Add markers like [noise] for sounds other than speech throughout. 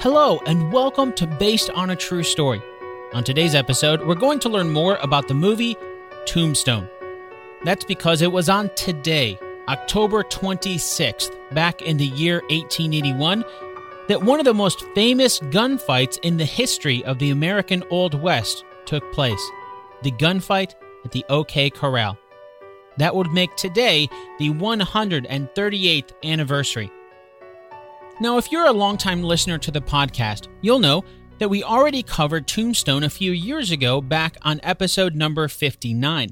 Hello, and welcome to Based on a True Story. On today's episode, we're going to learn more about the movie Tombstone. That's because it was on today, October 26th, back in the year 1881, that one of the most famous gunfights in the history of the American Old West took place the gunfight at the OK Corral. That would make today the 138th anniversary. Now, if you're a longtime listener to the podcast, you'll know that we already covered Tombstone a few years ago back on episode number 59.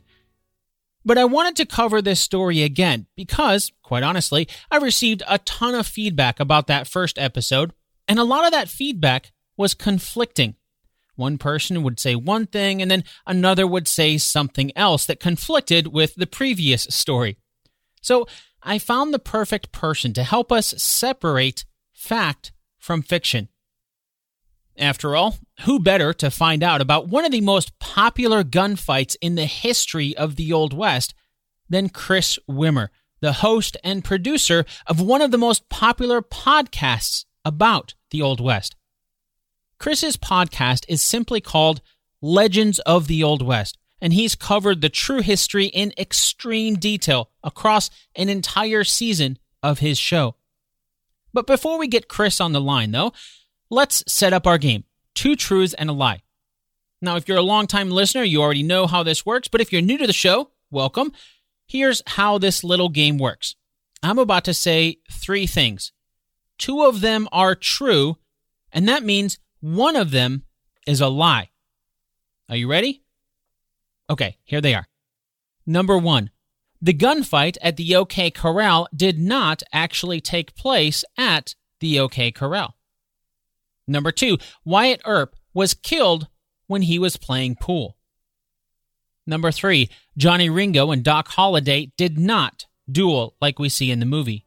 But I wanted to cover this story again because, quite honestly, I received a ton of feedback about that first episode, and a lot of that feedback was conflicting. One person would say one thing, and then another would say something else that conflicted with the previous story. So I found the perfect person to help us separate fact from fiction. After all, who better to find out about one of the most popular gunfights in the history of the Old West than Chris Wimmer, the host and producer of one of the most popular podcasts about the Old West? Chris's podcast is simply called Legends of the Old West, and he's covered the true history in extreme detail across an entire season of his show. But before we get Chris on the line, though, let's set up our game two truths and a lie. Now, if you're a longtime listener, you already know how this works, but if you're new to the show, welcome. Here's how this little game works I'm about to say three things. Two of them are true, and that means one of them is a lie. Are you ready? Okay, here they are. Number one, the gunfight at the OK Corral did not actually take place at the OK Corral. Number two, Wyatt Earp was killed when he was playing pool. Number three, Johnny Ringo and Doc Holliday did not duel like we see in the movie.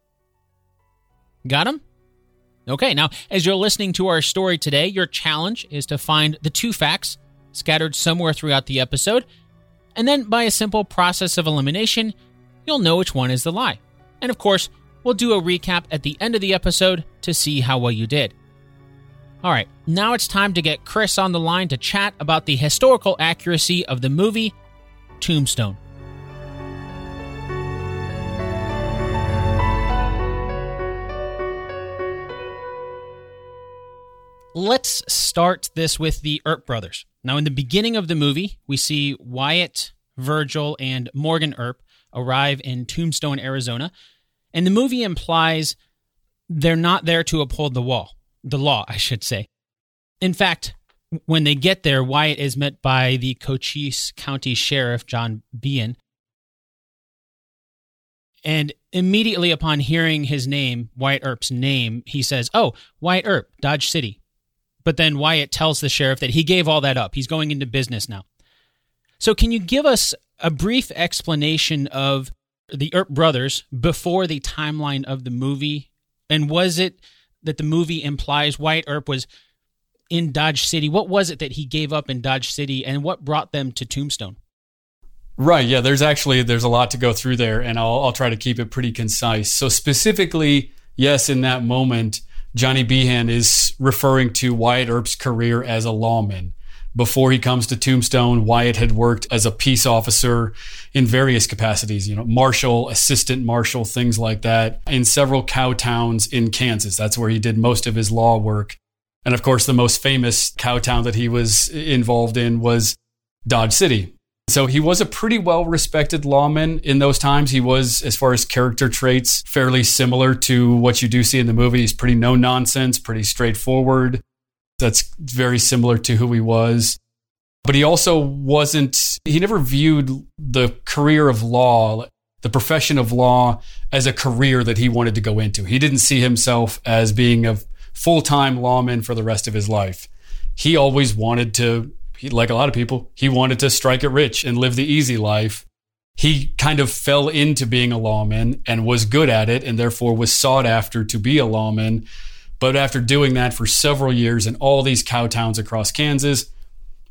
Got him? Okay, now as you're listening to our story today, your challenge is to find the two facts scattered somewhere throughout the episode and then by a simple process of elimination, you'll know which one is the lie. And of course, we'll do a recap at the end of the episode to see how well you did. All right, now it's time to get Chris on the line to chat about the historical accuracy of the movie Tombstone. Let's start this with the Earp brothers. Now, in the beginning of the movie, we see Wyatt, Virgil, and Morgan Earp arrive in Tombstone, Arizona, and the movie implies they're not there to uphold the wall, the law, I should say. In fact, when they get there, Wyatt is met by the Cochise County Sheriff, John Behan. And immediately upon hearing his name, Wyatt Earp's name, he says, Oh, Wyatt Earp, Dodge City. But then Wyatt tells the sheriff that he gave all that up. He's going into business now. So, can you give us a brief explanation of the Earp brothers before the timeline of the movie? And was it that the movie implies Wyatt Earp was in Dodge City? What was it that he gave up in Dodge City, and what brought them to Tombstone? Right. Yeah. There's actually there's a lot to go through there, and I'll I'll try to keep it pretty concise. So specifically, yes, in that moment, Johnny Behan is referring to Wyatt Earp's career as a lawman. Before he comes to Tombstone, Wyatt had worked as a peace officer in various capacities, you know, marshal, assistant marshal, things like that, in several cow towns in Kansas. That's where he did most of his law work. And of course, the most famous cow town that he was involved in was Dodge City, so he was a pretty well respected lawman in those times. He was, as far as character traits, fairly similar to what you do see in the movie. He's pretty no nonsense, pretty straightforward. That's very similar to who he was. But he also wasn't, he never viewed the career of law, the profession of law, as a career that he wanted to go into. He didn't see himself as being a full time lawman for the rest of his life. He always wanted to like a lot of people, he wanted to strike it rich and live the easy life. He kind of fell into being a lawman and was good at it and therefore was sought after to be a lawman. But after doing that for several years in all these cow towns across Kansas,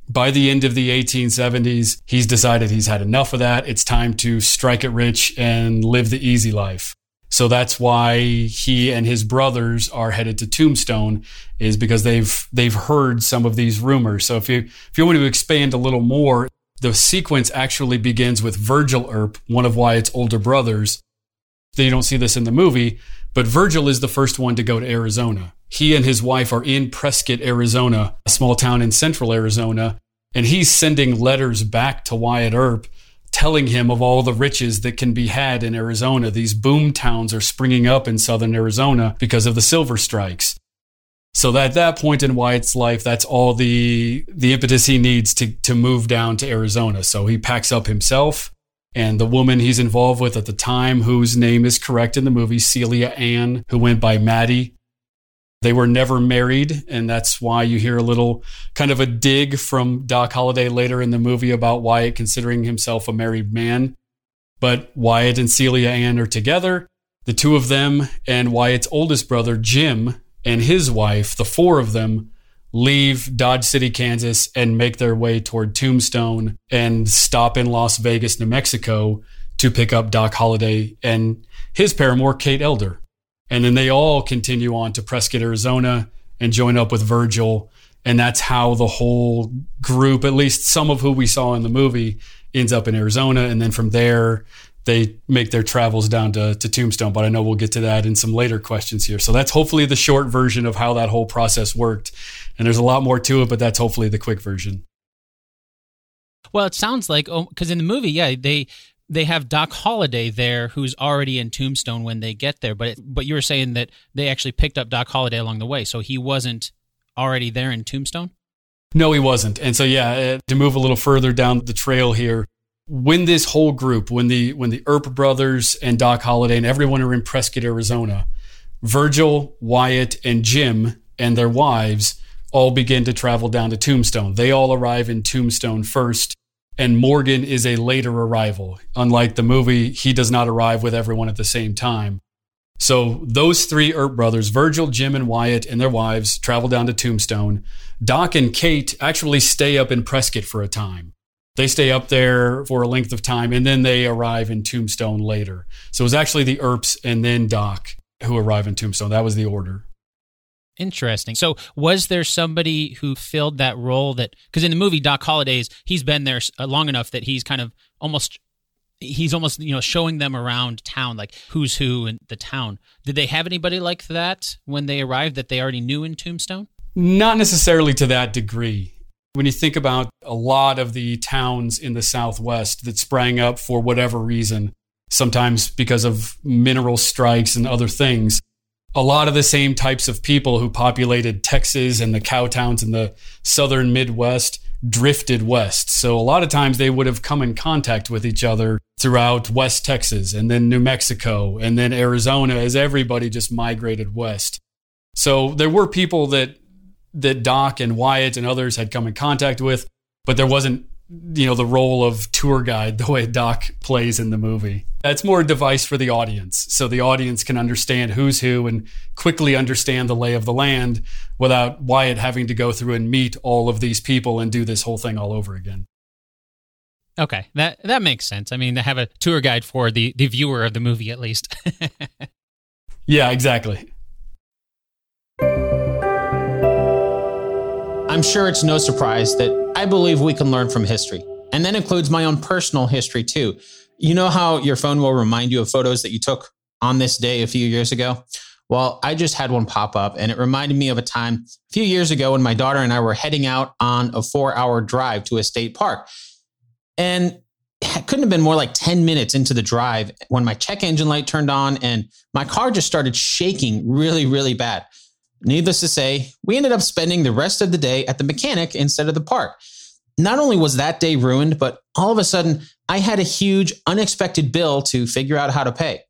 by the end of the 1870s, he's decided he's had enough of that. It's time to strike it rich and live the easy life. So that's why he and his brothers are headed to Tombstone is because they've they've heard some of these rumors. So if you if you want to expand a little more, the sequence actually begins with Virgil Earp, one of Wyatt's older brothers. You don't see this in the movie, but Virgil is the first one to go to Arizona. He and his wife are in Prescott, Arizona, a small town in central Arizona, and he's sending letters back to Wyatt Earp telling him of all the riches that can be had in Arizona. These boom towns are springing up in southern Arizona because of the silver strikes. So at that point in Wyatt's life, that's all the the impetus he needs to to move down to Arizona. So he packs up himself and the woman he's involved with at the time, whose name is correct in the movie, Celia Ann, who went by Mattie. They were never married, and that's why you hear a little kind of a dig from Doc Holliday later in the movie about Wyatt considering himself a married man. But Wyatt and Celia Ann are together. The two of them and Wyatt's oldest brother, Jim, and his wife, the four of them, leave Dodge City, Kansas, and make their way toward Tombstone and stop in Las Vegas, New Mexico to pick up Doc Holliday and his paramour, Kate Elder. And then they all continue on to Prescott, Arizona and join up with Virgil. And that's how the whole group, at least some of who we saw in the movie, ends up in Arizona. And then from there, they make their travels down to, to Tombstone. But I know we'll get to that in some later questions here. So that's hopefully the short version of how that whole process worked. And there's a lot more to it, but that's hopefully the quick version. Well, it sounds like because oh, in the movie, yeah, they they have Doc Holliday there, who's already in Tombstone when they get there. But it, but you were saying that they actually picked up Doc Holliday along the way, so he wasn't already there in Tombstone. No, he wasn't. And so yeah, uh, to move a little further down the trail here, when this whole group, when the when the Earp brothers and Doc Holliday and everyone are in Prescott, Arizona, Virgil, Wyatt, and Jim and their wives all begin to travel down to Tombstone. They all arrive in Tombstone first and Morgan is a later arrival. Unlike the movie, he does not arrive with everyone at the same time. So those three Earp brothers, Virgil, Jim, and Wyatt, and their wives, travel down to Tombstone. Doc and Kate actually stay up in Prescott for a time. They stay up there for a length of time, and then they arrive in Tombstone later. So it was actually the Earps and then Doc who arrive in Tombstone. That was the order. Interesting. So, was there somebody who filled that role that because in the movie Doc Holliday's he's been there uh, long enough that he's kind of almost he's almost you know showing them around town like who's who in the town. Did they have anybody like that when they arrived that they already knew in Tombstone? Not necessarily to that degree. When you think about a lot of the towns in the Southwest that sprang up for whatever reason, sometimes because of mineral strikes and other things, a lot of the same types of people who populated Texas and the cow towns in the southern Midwest drifted west. So a lot of times they would have come in contact with each other throughout West Texas and then New Mexico and then Arizona as everybody just migrated west. So there were people that that Doc and Wyatt and others had come in contact with, but there wasn't you know the role of tour guide the way Doc plays in the movie. That's more a device for the audience, so the audience can understand who's who and quickly understand the lay of the land without Wyatt having to go through and meet all of these people and do this whole thing all over again. Okay, that that makes sense. I mean, to have a tour guide for the the viewer of the movie at least. [laughs] yeah, exactly. I'm sure it's no surprise that I believe we can learn from history. And that includes my own personal history too. You know how your phone will remind you of photos that you took on this day a few years ago? Well, I just had one pop up and it reminded me of a time a few years ago when my daughter and I were heading out on a four hour drive to a state park. And it couldn't have been more like 10 minutes into the drive when my check engine light turned on and my car just started shaking really, really bad. Needless to say, we ended up spending the rest of the day at the mechanic instead of the park. Not only was that day ruined, but all of a sudden, I had a huge unexpected bill to figure out how to pay.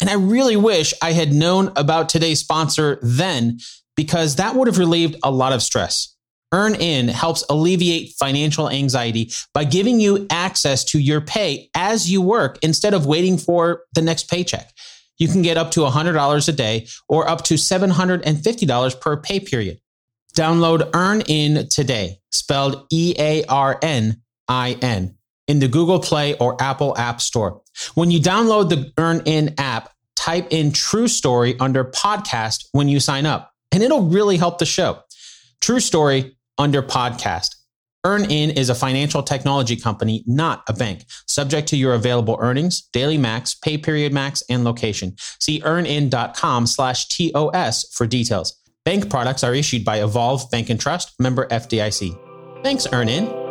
And I really wish I had known about today's sponsor then, because that would have relieved a lot of stress. EarnIn helps alleviate financial anxiety by giving you access to your pay as you work instead of waiting for the next paycheck you can get up to $100 a day or up to $750 per pay period. Download EarnIn today, spelled E A R N I N, in the Google Play or Apple App Store. When you download the EarnIn app, type in True Story under podcast when you sign up, and it'll really help the show. True Story under podcast. EarnIn is a financial technology company, not a bank, subject to your available earnings, daily max, pay period max, and location. See earnin.com slash TOS for details. Bank products are issued by Evolve Bank and Trust, member FDIC. Thanks, EarnIn.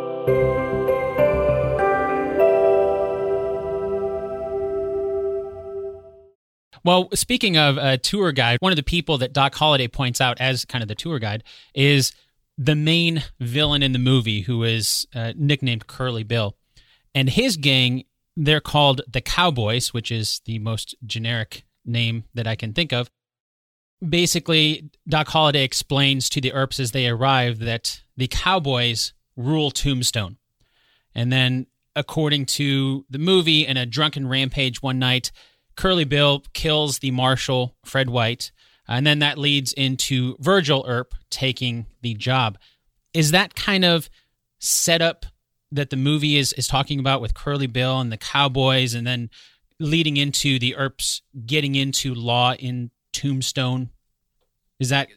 Well, speaking of a tour guide, one of the people that Doc Holliday points out as kind of the tour guide is the main villain in the movie, who is uh, nicknamed Curly Bill. And his gang, they're called the Cowboys, which is the most generic name that I can think of. Basically, Doc Holliday explains to the Earps as they arrive that the Cowboys rule Tombstone. And then, according to the movie, in a drunken rampage one night, Curly Bill kills the marshal, Fred White, and then that leads into Virgil Earp taking the job. Is that kind of setup that the movie is, is talking about with Curly Bill and the Cowboys, and then leading into the Earps getting into law in Tombstone? Is that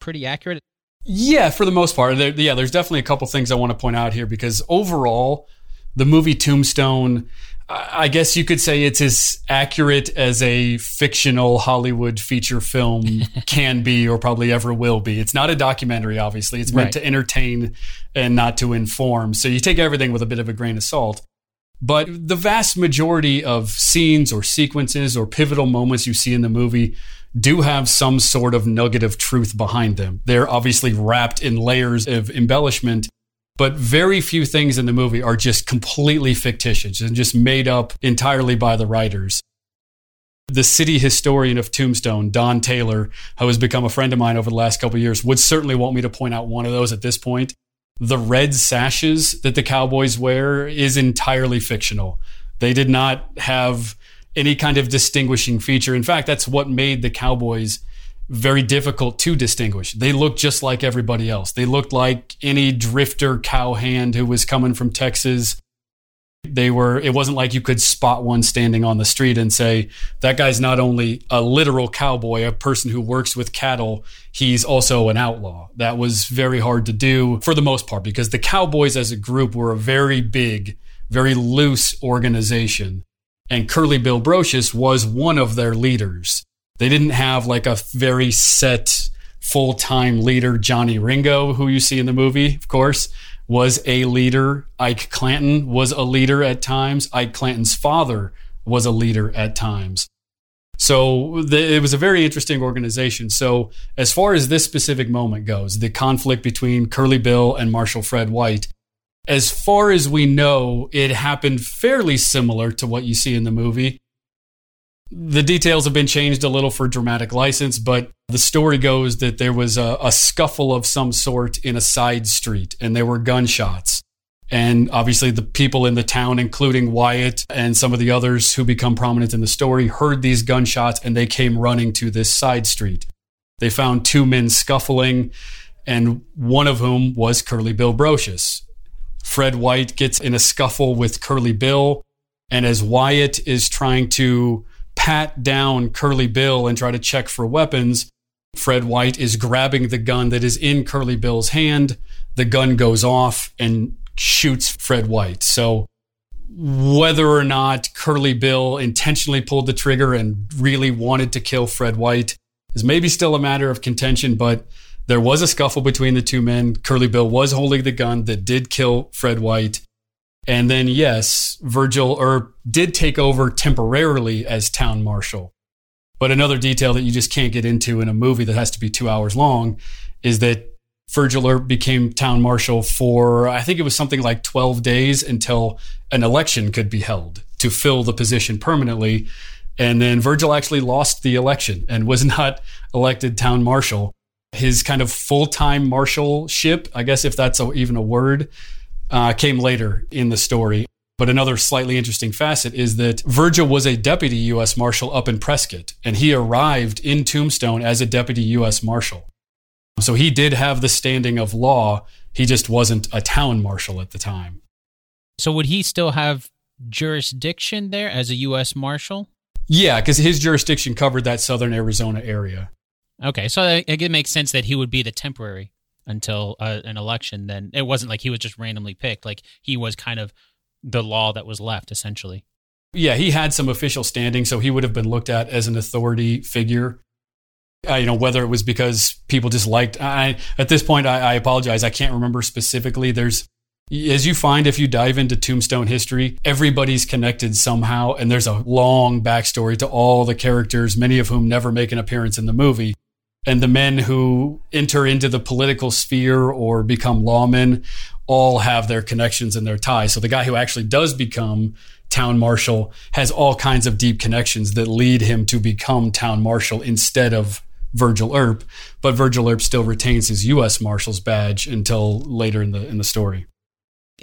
pretty accurate? Yeah, for the most part. There, yeah, there's definitely a couple things I want to point out here because overall, the movie Tombstone I guess you could say it's as accurate as a fictional Hollywood feature film [laughs] can be or probably ever will be. It's not a documentary, obviously. It's meant right. to entertain and not to inform. So you take everything with a bit of a grain of salt. But the vast majority of scenes or sequences or pivotal moments you see in the movie do have some sort of nugget of truth behind them. They're obviously wrapped in layers of embellishment but very few things in the movie are just completely fictitious and just made up entirely by the writers. The city historian of Tombstone, Don Taylor, who has become a friend of mine over the last couple years, would certainly want me to point out one of those at this point. The red sashes that the Cowboys wear is entirely fictional. They did not have any kind of distinguishing feature. In fact, that's what made the Cowboys very difficult to distinguish. They looked just like everybody else. They looked like any drifter cowhand who was coming from Texas. They were, it wasn't like you could spot one standing on the street and say, that guy's not only a literal cowboy, a person who works with cattle, he's also an outlaw. That was very hard to do for the most part because the Cowboys as a group were a very big, very loose organization. And Curly Bill Brocius was one of their leaders. They didn't have like a very set full time leader. Johnny Ringo, who you see in the movie, of course, was a leader. Ike Clanton was a leader at times. Ike Clanton's father was a leader at times. So the, it was a very interesting organization. So as far as this specific moment goes, the conflict between Curly Bill and Marshal Fred White, as far as we know, it happened fairly similar to what you see in the movie. The details have been changed a little for dramatic license, but the story goes that there was a, a, scuffle of some sort in a side street and there were gunshots. And obviously, the people in the town, including Wyatt and some of the others who become prominent in the story, heard these gunshots and they came running to this side street. They found two men scuffling, and one of whom was Curly Bill Brocius. Fred White gets in a scuffle with Curly Bill, and as Wyatt is trying to pat down Curly Bill and try to check for weapons, Fred White is grabbing the gun that is in Curly Bill's hand. The gun goes off and shoots Fred White. So, whether or not Curly Bill intentionally pulled the trigger and really wanted to kill Fred White is maybe still a matter of contention, but there was a scuffle between the two men. Curly Bill was holding the gun that did kill Fred White. And then, yes, Virgil Earp did take over temporarily as town marshal. But another detail that you just can't get into in a movie that has to be two hours long is that Virgil Earp became town marshal for, I think it was something like 12 days until an election could be held to fill the position permanently. And then Virgil actually lost the election and was [laughs] not elected town marshal. His kind of full time marshalship, I guess if that's a, even a word, uh, came later in the story. But another slightly interesting facet is that Virgil was a deputy U.S. Marshal up in Prescott, and he arrived in Tombstone as a deputy U.S. Marshal. So he did have the standing of law. He just wasn't a town marshal at the time. So would he still have jurisdiction there as a U.S. Marshal? Yeah, because his jurisdiction covered that southern Arizona area. Okay, so it, it makes sense that he would be the temporary until uh, an election. Then it wasn't like he was just randomly picked; like he was kind of the law that was left, essentially. Yeah, he had some official standing, so he would have been looked at as an authority figure. Uh, you know, whether it was because people just liked. I at this point, I, I apologize. I can't remember specifically. There's as you find if you dive into Tombstone history, everybody's connected somehow, and there's a long backstory to all the characters, many of whom never make an appearance in the movie. And the men who enter into the political sphere or become lawmen all have their connections and their ties. So the guy who actually does become town marshal has all kinds of deep connections that lead him to become town marshal instead of Virgil Earp. But Virgil Earp still retains his U.S. Marshal's badge until later in the in the story.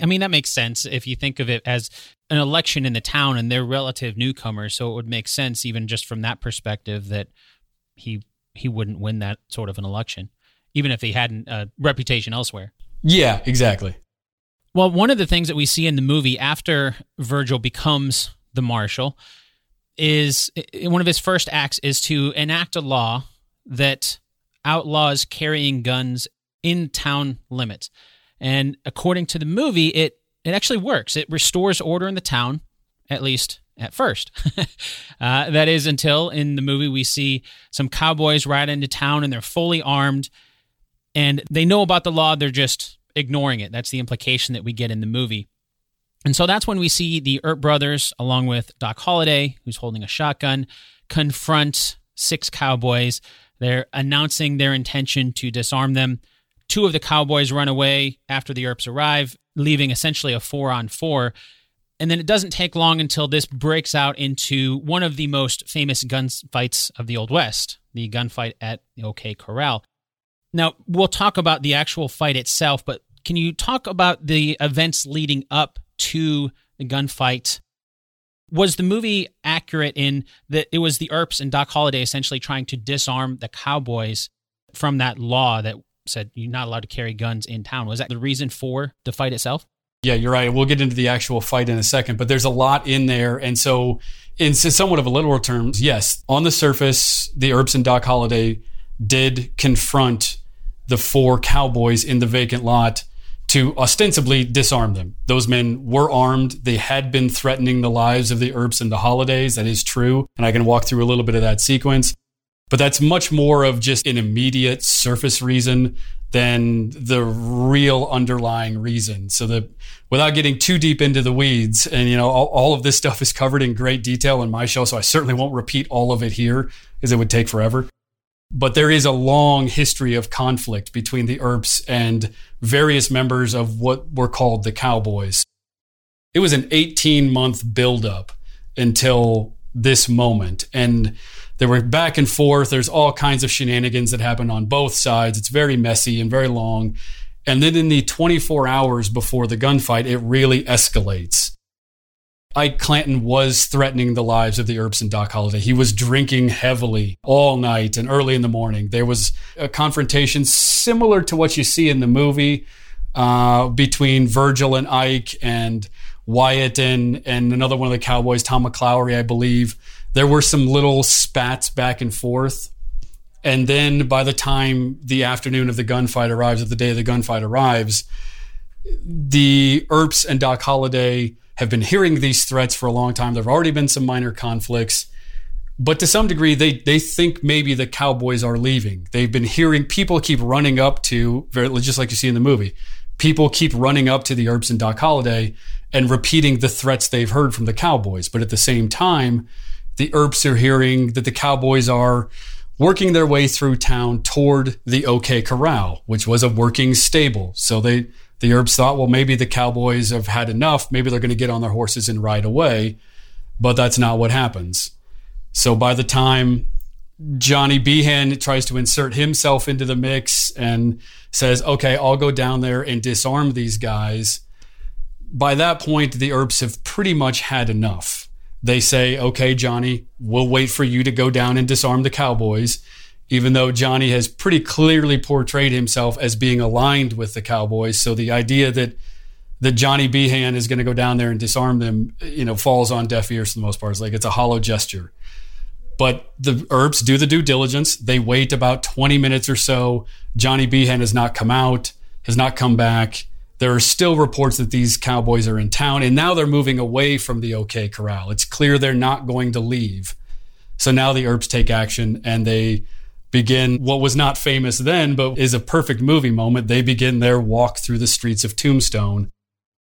I mean, that makes sense if you think of it as an election in the town and they're relative newcomers. So it would make sense, even just from that perspective, that he he wouldn't win that sort of an election, even if he hadn't a uh, reputation elsewhere. Yeah, exactly. Well, one of the things that we see in the movie after Virgil becomes the marshal is one of his first acts is to enact a law that outlaws carrying guns in town limits. And according to the movie, it it actually works. It restores order in the town, at least at first. [laughs] uh, that is until in the movie we see some cowboys ride into town and they're fully armed, and they know about the law. They're just ignoring it. That's the implication that we get in the movie. And so that's when we see the Earp brothers, along with Doc Holliday, who's holding a shotgun, confront six cowboys. They're announcing their intention to disarm them. Two of the Cowboys run away after the Earps arrive, leaving essentially a four on four. And then it doesn't take long until this breaks out into one of the most famous gunfights of the Old West, the gunfight at the OK Corral. Now, we'll talk about the actual fight itself, but can you talk about the events leading up to the gunfight? Was the movie accurate in that it was the Earps and Doc Holliday essentially trying to disarm the Cowboys from that law that said you're not allowed to carry guns in town. Was that the reason for the fight itself? Yeah, you're right. We'll get into the actual fight in a second, but there's a lot in there. And so, in somewhat of a literal terms, yes, on the surface, the Earps and Doc Holliday did confront the four cowboys in the vacant lot to ostensibly disarm them. Those men were armed. They had been threatening the lives of the Earps and the holidays. That is true. And I can walk through a little bit of that sequence but that's much more of just an immediate surface reason than the real underlying reason. So that without getting too deep into the weeds, and you know, all, all, of this stuff is covered in great detail in my show, so I certainly won't repeat all of it here because it would take forever. But there is a long history of conflict between the Earps and various members of what were called the Cowboys. It was an 18 month buildup until this moment. And there were back and forth. There's all kinds of shenanigans that happen on both sides. It's very messy and very long. And then in the 24 hours before the gunfight, it really escalates. Ike Clanton was threatening the lives of the Earps and Doc Holliday. He was drinking heavily all night and early in the morning. There was a confrontation similar to what you see in the movie uh, between Virgil and Ike and Wyatt and, and another one of the Cowboys, Tom McLaury, I believe there were some little spats back and forth. And then by the time the afternoon of the gunfight arrives, at the day of the gunfight arrives, the Earps and Doc Holliday have been hearing these threats for a long time. There have already been some minor conflicts. But to some degree, they, they think maybe the Cowboys are leaving. They've been hearing people keep running up to, just like you see in the movie, people keep running up to the Earps and Doc Holliday and repeating the threats they've heard from the Cowboys. But at the same time, the Earps are hearing that the Cowboys are working their way through town toward the OK Corral, which was a working stable. So they the Earps thought, well, maybe the Cowboys have had enough. Maybe they're going to get on their horses and ride away. But that's not what happens. So by the time Johnny Behan tries to insert himself into the mix and says, okay, I'll go down there and disarm these guys. By that point, the Earps have pretty much had enough they say, okay, Johnny, we'll wait for you to go down and disarm the Cowboys, even though Johnny has pretty clearly portrayed himself as being aligned with the Cowboys. So the idea that that Johnny Behan is going to go down there and disarm them, you know, falls on deaf ears for the most part. It's like it's a hollow gesture. But the Earps do the due diligence. They wait about 20 minutes or so. Johnny Behan has not come out, has not come back. There are still reports that these cowboys are in town, and now they're moving away from the OK Corral. It's clear they're not going to leave. So now the Earps take action and they begin what was not famous then, but is a perfect movie moment. They begin their walk through the streets of Tombstone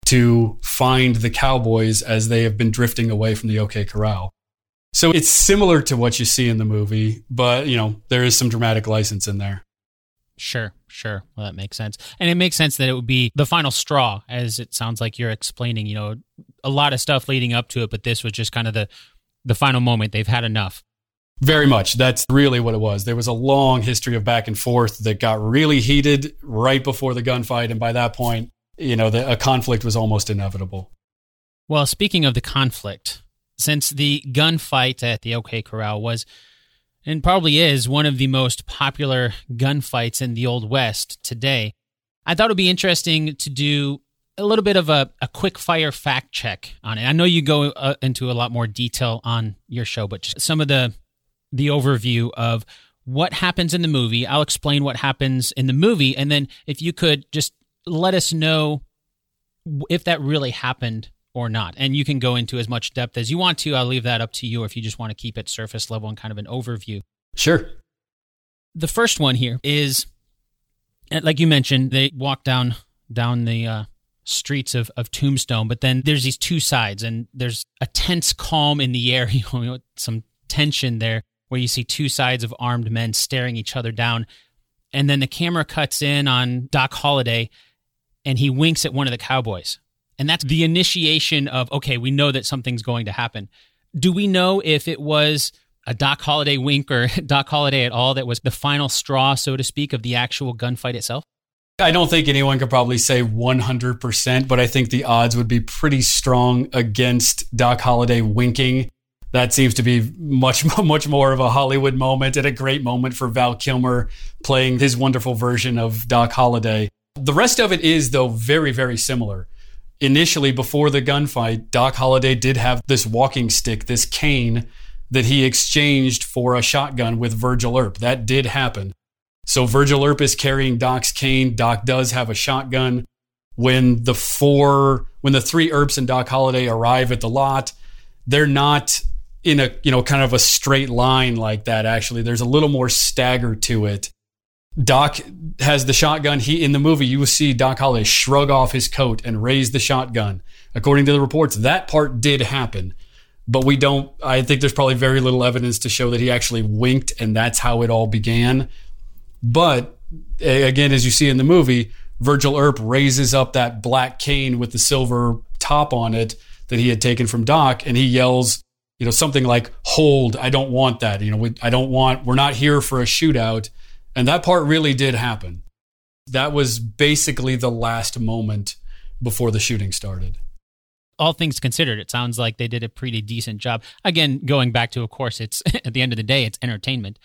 to find the cowboys as they have been drifting away from the OK Corral. So it's similar to what you see in the movie, but you know, there is some dramatic license in there. Sure, sure. Well, that makes sense. And it makes sense that it would be the final straw, as it sounds like you're explaining, you know, a lot of stuff leading up to it, but this was just kind of the the final moment. They've had enough. Very much. That's really what it was. There was a long history of back and forth that got really heated right before the gunfight. And by that point, you know, the, a conflict was almost inevitable. Well, speaking of the conflict, since the gunfight at the OK Corral was and probably is one of the most popular gunfights in the Old West today, I thought it would be interesting to do a little bit of a, a quick fire fact check on it. I know you go uh, into a lot more detail on your show, but just some of the the overview of what happens in the movie. I'll explain what happens in the movie, and then if you could just let us know if that really happened or not. And you can go into as much depth as you want to. I'll leave that up to you if you just want to keep it surface level and kind of an overview. Sure. The first one here is, like you mentioned, they walk down down the uh, streets of, of Tombstone, but then there's these two sides, and there's a tense calm in the air, [laughs] you know, some tension there where you see two sides of armed men staring each other down. And then the camera cuts in on Doc Holliday and he winks at one of the cowboys. And that's the initiation of, okay, we know that something's going to happen. Do we know if it was a Doc Holliday wink or [laughs] Doc Holliday at all that was the final straw, so to speak, of the actual gunfight itself? I don't think anyone could probably say 100%, but I think the odds would be pretty strong against Doc Holliday winking that seems to be much [laughs] much more of a Hollywood moment and a great moment for Val Kilmer playing his wonderful version of Doc Holliday. The rest of it is though very very similar. Initially before the gunfight, Doc Holliday did have this walking stick, this cane that he exchanged for a shotgun with Virgil Earp. That did happen. So Virgil Earp is carrying Doc's cane. Doc does have a shotgun. When the four, when the three Earps and Doc Holliday arrive at the lot, they're not in a you know kind of a straight line like that actually there's a little more stagger to it doc has the shotgun he in the movie you will see doc holliday shrug off his coat and raise the shotgun according to the reports that part did happen but we don't i think there's probably very little evidence to show that he actually winked and that's how it all began but again as you see in the movie virgil earp raises up that black cane with the silver top on it that he had taken from doc and he yells you know, something like hold, I don't want that. You know, we, I don't want, we're not here for a shootout. And that part really did happen. That was basically the last moment before the shooting started. All things considered, it sounds like they did a pretty decent job. Again, going back to, of course, it's [laughs] at the end of the day, it's entertainment.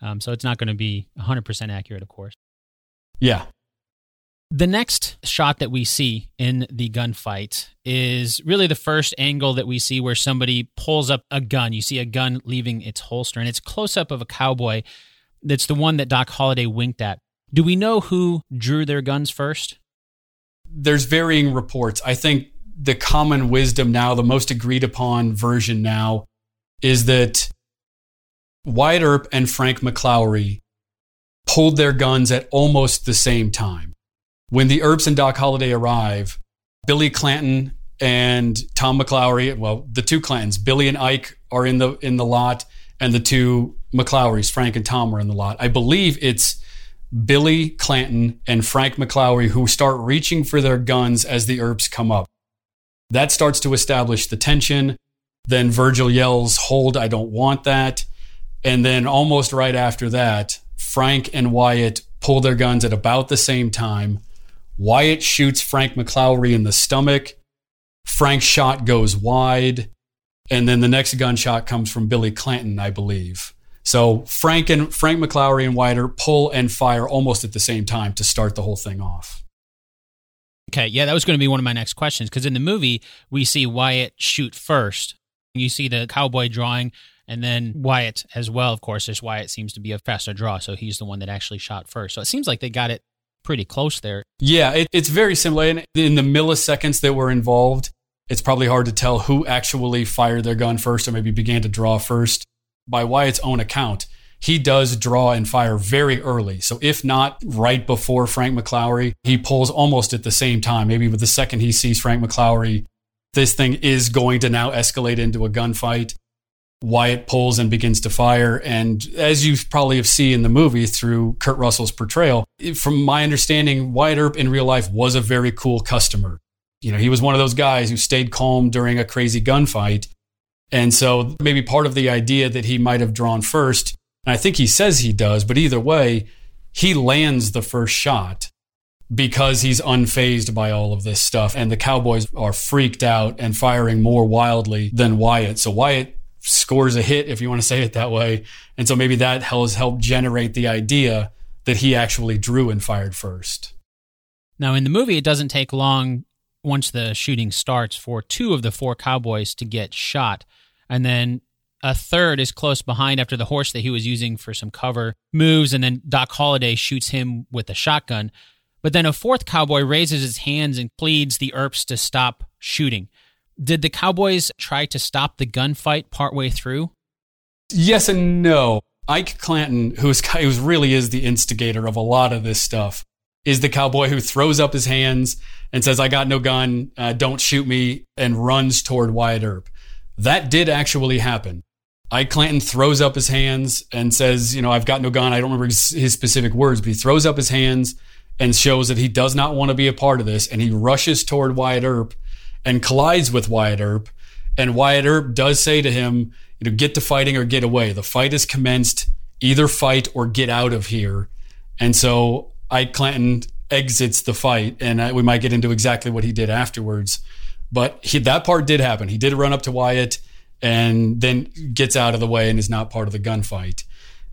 Um, so it's not going to be 100% accurate, of course. Yeah. The next shot that we see in the gunfight is really the first angle that we see where somebody pulls up a gun. You see a gun leaving its holster, and it's close up of a cowboy. That's the one that Doc Holliday winked at. Do we know who drew their guns first? There's varying reports. I think the common wisdom now, the most agreed upon version now, is that Wyatt Earp and Frank McLaury pulled their guns at almost the same time. When the Earps and Doc Holliday arrive, Billy Clanton and Tom McLaury, well, the two Clantons, Billy and Ike are in the in the lot, and the two McLaurys, Frank and Tom, are in the lot. I believe it's Billy Clanton and Frank McLaury who start reaching for their guns as the Earps come up. That starts to establish the tension. Then Virgil yells, Hold, I don't want that. And then almost right after that, Frank and Wyatt pull their guns at about the same time. Wyatt shoots Frank McLaury in the stomach. Frank's shot goes wide. And then the next gunshot comes from Billy Clanton, I believe. So Frank and Frank McLaury and Wyatt pull and fire almost at the same time to start the whole thing off. Okay, yeah, that was going to be one of my next questions because in the movie we see Wyatt shoot first. You see the cowboy drawing, And then Wyatt as well, of course, as Wyatt seems to be a faster draw. So he's the one that actually shot first. So it seems like they got it pretty close there. Yeah, it, it's very similar. And in the milliseconds that were involved, it's probably hard to tell who actually fired their gun first or maybe began to draw first. By Wyatt's own account, he does draw and fire very early. So if not right before Frank McLaury, he pulls almost at the same time. Maybe with the second he sees Frank McLaury, this thing is going to now escalate into a gunfight. Wyatt pulls and begins to fire. And as you probably have seen in the movie through Kurt Russell's portrayal, from my understanding, Wyatt Earp in real life was a very cool customer. You know, he was one of those guys who stayed calm during a crazy gunfight. And so maybe part of the idea that he might have drawn first, and I think he says he does, but either way, he lands the first shot because he's unfazed by all of this stuff. And the Cowboys are freaked out and firing more wildly than Wyatt. So Wyatt scores a hit, if you want to say it that way. And so maybe that has helped generate the idea that he actually drew and fired first. Now, in the movie, it doesn't take long once the shooting starts for two of the four cowboys to get shot. And then a third is close behind after the horse that he was using for some cover moves. And then Doc Holliday shoots him with a shotgun. But then a fourth cowboy raises his hands and pleads the Earps to stop shooting. Did the Cowboys try to stop the gunfight partway through? Yes and no. Ike Clanton, who's who really is the instigator of a lot of this stuff, is the cowboy who throws up his hands and says, "I got no gun, uh, don't shoot me," and runs toward Wyatt Earp. That did actually happen. Ike Clanton throws up his hands and says, "You know, I've got no gun." I don't remember his, his specific words, but he throws up his hands and shows that he does not want to be a part of this, and he rushes toward Wyatt Earp and collides with Wyatt Earp. And Wyatt Earp does say to him, you know, get to fighting or get away. The fight is commenced. Either fight or get out of here. And so Ike Clanton exits the fight, and we might get into exactly what he did afterwards. But he, that part did happen. He did run up to Wyatt and then gets out of the way and is not part of the gunfight.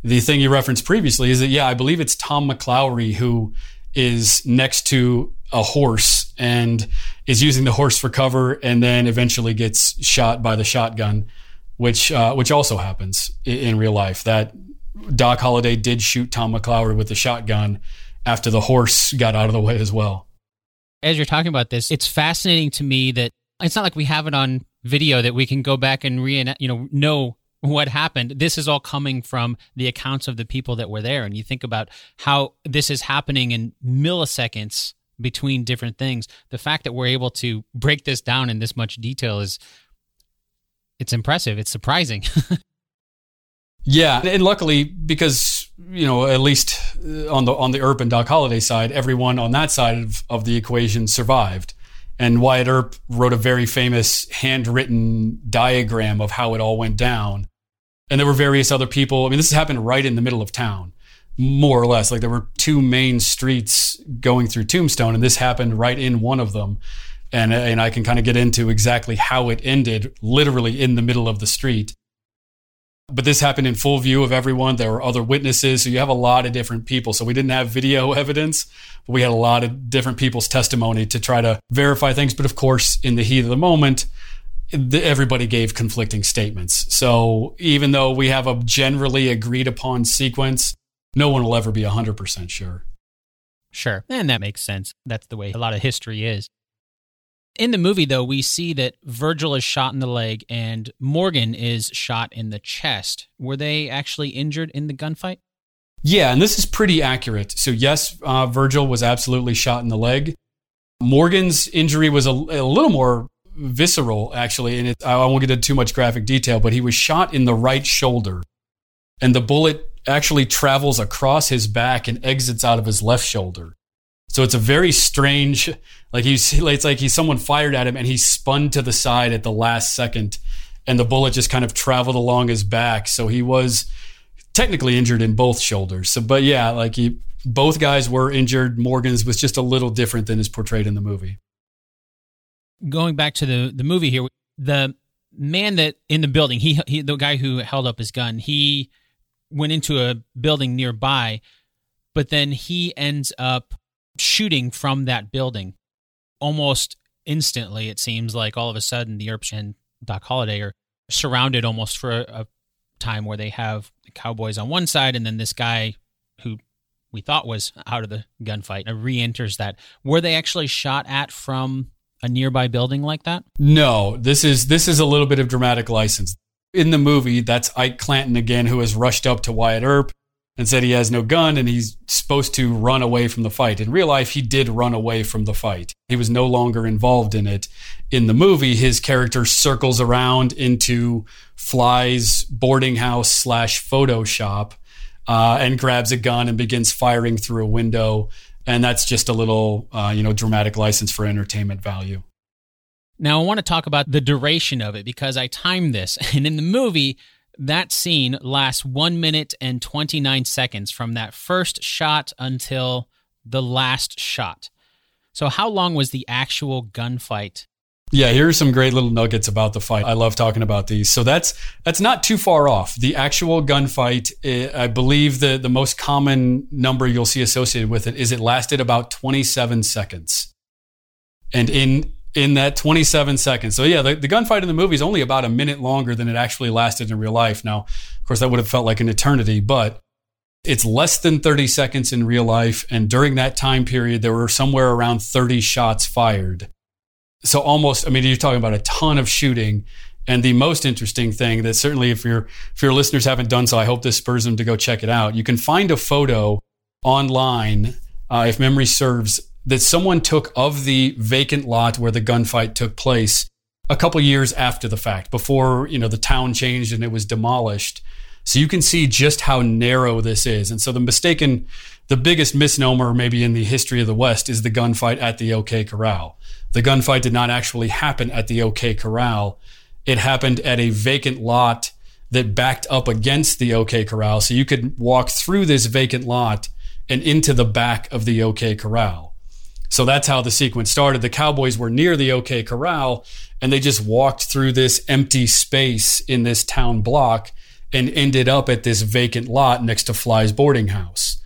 The thing you referenced previously is that, yeah, I believe it's Tom McLaury who is next to a horse and is using the horse for cover and then eventually gets shot by the shotgun, which uh, which also happens in, in, real life. That Doc Holliday did shoot Tom McLaury with the shotgun after the horse got out of the way as well. As you're talking about this, it's fascinating to me that it's not like we have it on video that we can go back and re you know know what happened. This is all coming from the accounts of the people that were there. And you think about how this is happening in milliseconds between different things. The fact that we're able to break this down in this much detail is it's impressive. It's surprising. [laughs] yeah, and luckily because you know at least uh, on the on the Earp and Doc Holliday side, everyone on that side of, of the equation survived. And Wyatt Earp wrote a very famous handwritten diagram of how it all went down and there were various other people. I mean, this happened right in the middle of town, more or less. Like there were two main streets going through Tombstone, and this happened right in one of them. And, and I can kind of get into exactly how it ended, literally in the middle of the street. But this happened in full view of everyone. There were other witnesses. So you have a lot of different people. So we didn't have video [laughs] evidence, but we had a lot of different people's testimony to try to verify things. But of course, in the heat of the moment, everybody gave conflicting statements. So even though we have a generally agreed upon sequence, no one will ever be 100% sure. Sure. And that makes sense. That's the way a lot of history is. In the movie, though, we see that Virgil is shot in the leg and Morgan is shot in the chest. Were they actually injured in the gunfight? Yeah, and this is pretty accurate. So, yes, uh, Virgil was absolutely shot in the leg. Morgan's injury was a, a little more visceral, actually, and it, I won't get into too much graphic detail, but he was shot in the right shoulder, and the bullet actually travels across his back and exits out of his left shoulder. So it's a very strange, like he's, it's like he's someone fired at him and he spun to the side at the last second, and the bullet just kind of traveled along his back. So he was technically injured in both shoulders. So, but yeah, like he, both guys were injured. Morgan's was just a little different than is portrayed in the movie going back to the the movie here, the man that in the building, he, he the guy who held up his gun, he went into a building nearby, but then he ends up shooting from that building almost instantly. It seems like all of a sudden the Earps and Doc Holliday are surrounded almost for a, a time where they have the cowboys on one side and then this guy who we thought was out of the gunfight re-enters that. Were they actually shot at from a nearby building like that? No, this is this is a little bit of dramatic license. In the movie, that's Ike Clanton again, who has rushed up to Wyatt Earp and said he has no gun and he's supposed to run away from the fight. In real life, he did run away from the fight. He was no longer involved in it. In the movie, his character circles around into Fly's boarding house slash photo shop uh, and grabs a gun and begins firing through a window. And that's just a little, uh, you know, dramatic license for entertainment value. Now, I want to talk about the duration of it because I timed this. [laughs] And in the movie, that scene lasts one minute and 29 seconds from that first shot until the last shot. So, how long was the actual gunfight? Yeah, here are some great little nuggets about the fight. I love talking about these. So that's that's not too far off. The actual gunfight, eh, I believe the the most common number you'll see associated with it is it lasted about 27 seconds. And in in that 27 seconds. So yeah, the, the gunfight in the movie is only about a minute longer than it actually lasted in real life. Now, of course, that would have felt like an eternity, but it's less than 30 seconds in real life. And during that time period, there were somewhere around 30 shots fired. So almost, I mean, you're talking about a ton of shooting. And the most interesting thing that certainly if your if your listeners haven't done so, I hope this spurs them to go check it out. You can find a photo online, uh, if memory serves, that someone took of the vacant lot where the gunfight took place a couple years after the fact, before you know the town changed and it was demolished. So you can see just how narrow this is. And so the mistaken, the biggest misnomer maybe in the history of the West is the gunfight at the OK Corral. The gunfight did not actually happen at the OK Corral. It happened at a vacant lot that backed up against the OK Corral. So you could walk through this vacant lot and into the back of the OK Corral. So that's how the sequence started. The Cowboys were near the OK Corral and they just walked through this empty space in this town block and ended up at this vacant lot next to Fly's boarding house.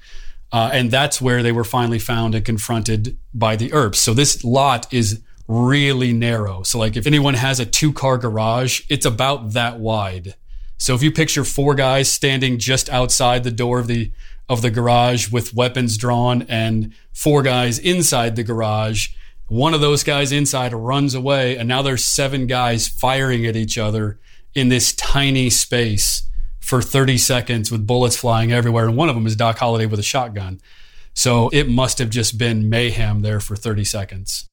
Uh, and that's where they were finally found and confronted by the Earps. So this lot is really narrow. So like if anyone has a two car garage, it's about that wide. So if you picture four guys standing just outside the door of the of the garage with weapons drawn and four guys inside the garage. One of those guys inside runs away, and now there's seven guys firing at each other in this tiny space for 30 seconds with bullets flying everywhere. And one of them is Doc Holliday with a shotgun. So it must have just been mayhem there for 30 seconds.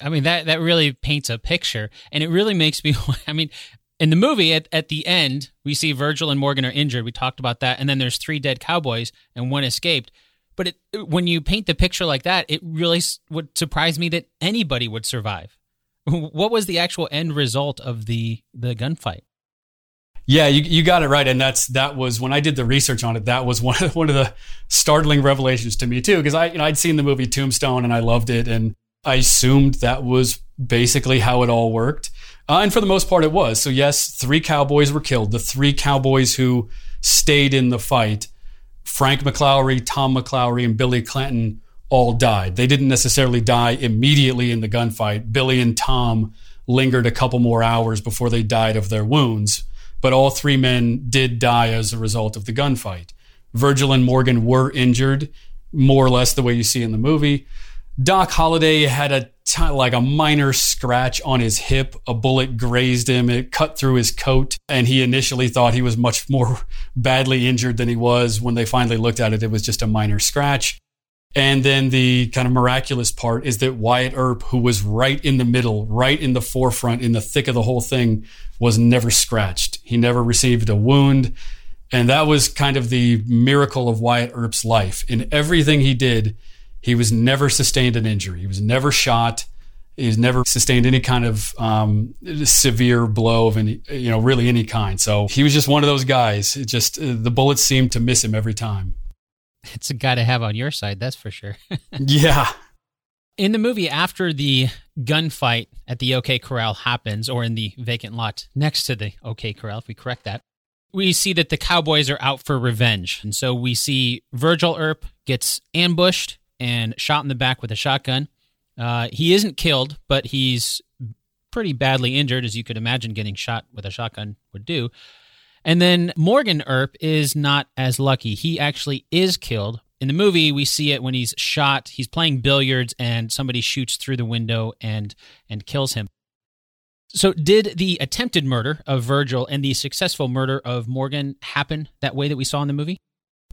I mean that that really paints a picture, and it really makes me. [laughs] I mean, in the movie at, at the end we see virgil and morgan are injured. We talked about that. And then there's three dead cowboys and one escaped. But it, when you paint the picture like that it really would surprise me that anybody would survive. [laughs] What was the actual end result of the the gunfight? Yeah, you, you got it right, and that's that was when I did the research on it. That was one of [laughs] one of the startling revelations to me too, because I you know I'd seen the movie Tombstone and I loved it, and I assumed that was basically how it all worked. Uh, and for the most part, it was. So, yes, three cowboys were killed. The three cowboys who stayed in the fight Frank McLaury, Tom McLaury, and Billy Clanton all died. They didn't necessarily die immediately in the gunfight. Billy and Tom lingered a couple more hours before they died of their wounds. But all three men did die as a result of the gunfight. Virgil and Morgan were injured, more or less the way you see in the movie. Doc Holliday had a like a minor scratch on his hip. A bullet grazed him. It cut through his coat, and he initially thought he was much more [laughs] badly injured than he was. When they finally looked at it, it was just a minor scratch. And then the kind of miraculous part is that Wyatt Earp, who was right in the middle, right in the forefront, in the thick of the whole thing, was never scratched. He never received a wound. And that was kind of the miracle of Wyatt Earp's life. In everything he did, he was never sustained an injury. He was never shot. He's never sustained any kind of um, severe blow of any, you know, really any kind. So he was just one of those guys. It just uh, the bullets seemed to miss him every time. It's a guy to have on your side, that's for sure. [laughs] yeah. In the movie, after the gunfight at the OK Corral happens, or in the vacant lot next to the OK Corral, if we correct that, we see that the Cowboys are out for revenge. And so we see Virgil Earp gets ambushed and shot in the back with a shotgun. Uh, he isn't killed, but he's pretty badly injured, as you could imagine getting shot with a shotgun would do. And then Morgan Earp is not as lucky. He actually is killed. In the movie, we see it when he's shot. He's playing billiards and somebody shoots through the window and and kills him. So, did the attempted murder of Virgil and the successful murder of Morgan happen that way that we saw in the movie?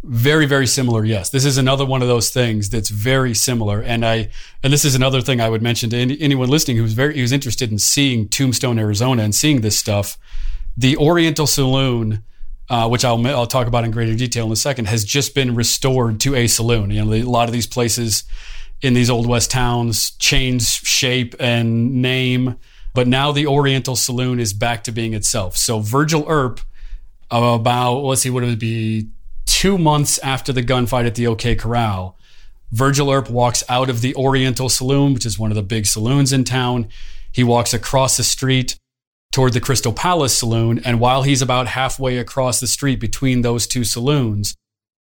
Very, very similar. Yes, this is another one of those things that's very similar. And I, and this is another thing I would mention to any, anyone listening who's very, who's interested in seeing Tombstone, Arizona, and seeing this stuff. The Oriental Saloon, uh, which I'll I'll talk about in greater detail in a second, has just been restored to a saloon. You know, a lot of these places in these old west towns change shape and name, but now the Oriental Saloon is back to being itself. So Virgil Earp, about let's see, what it would be two months after the gunfight at the OK Corral, Virgil Earp walks out of the Oriental Saloon, which is one of the big saloons in town. He walks across the street toward the Crystal Palace Saloon. And while he's about halfway across the street between those two saloons,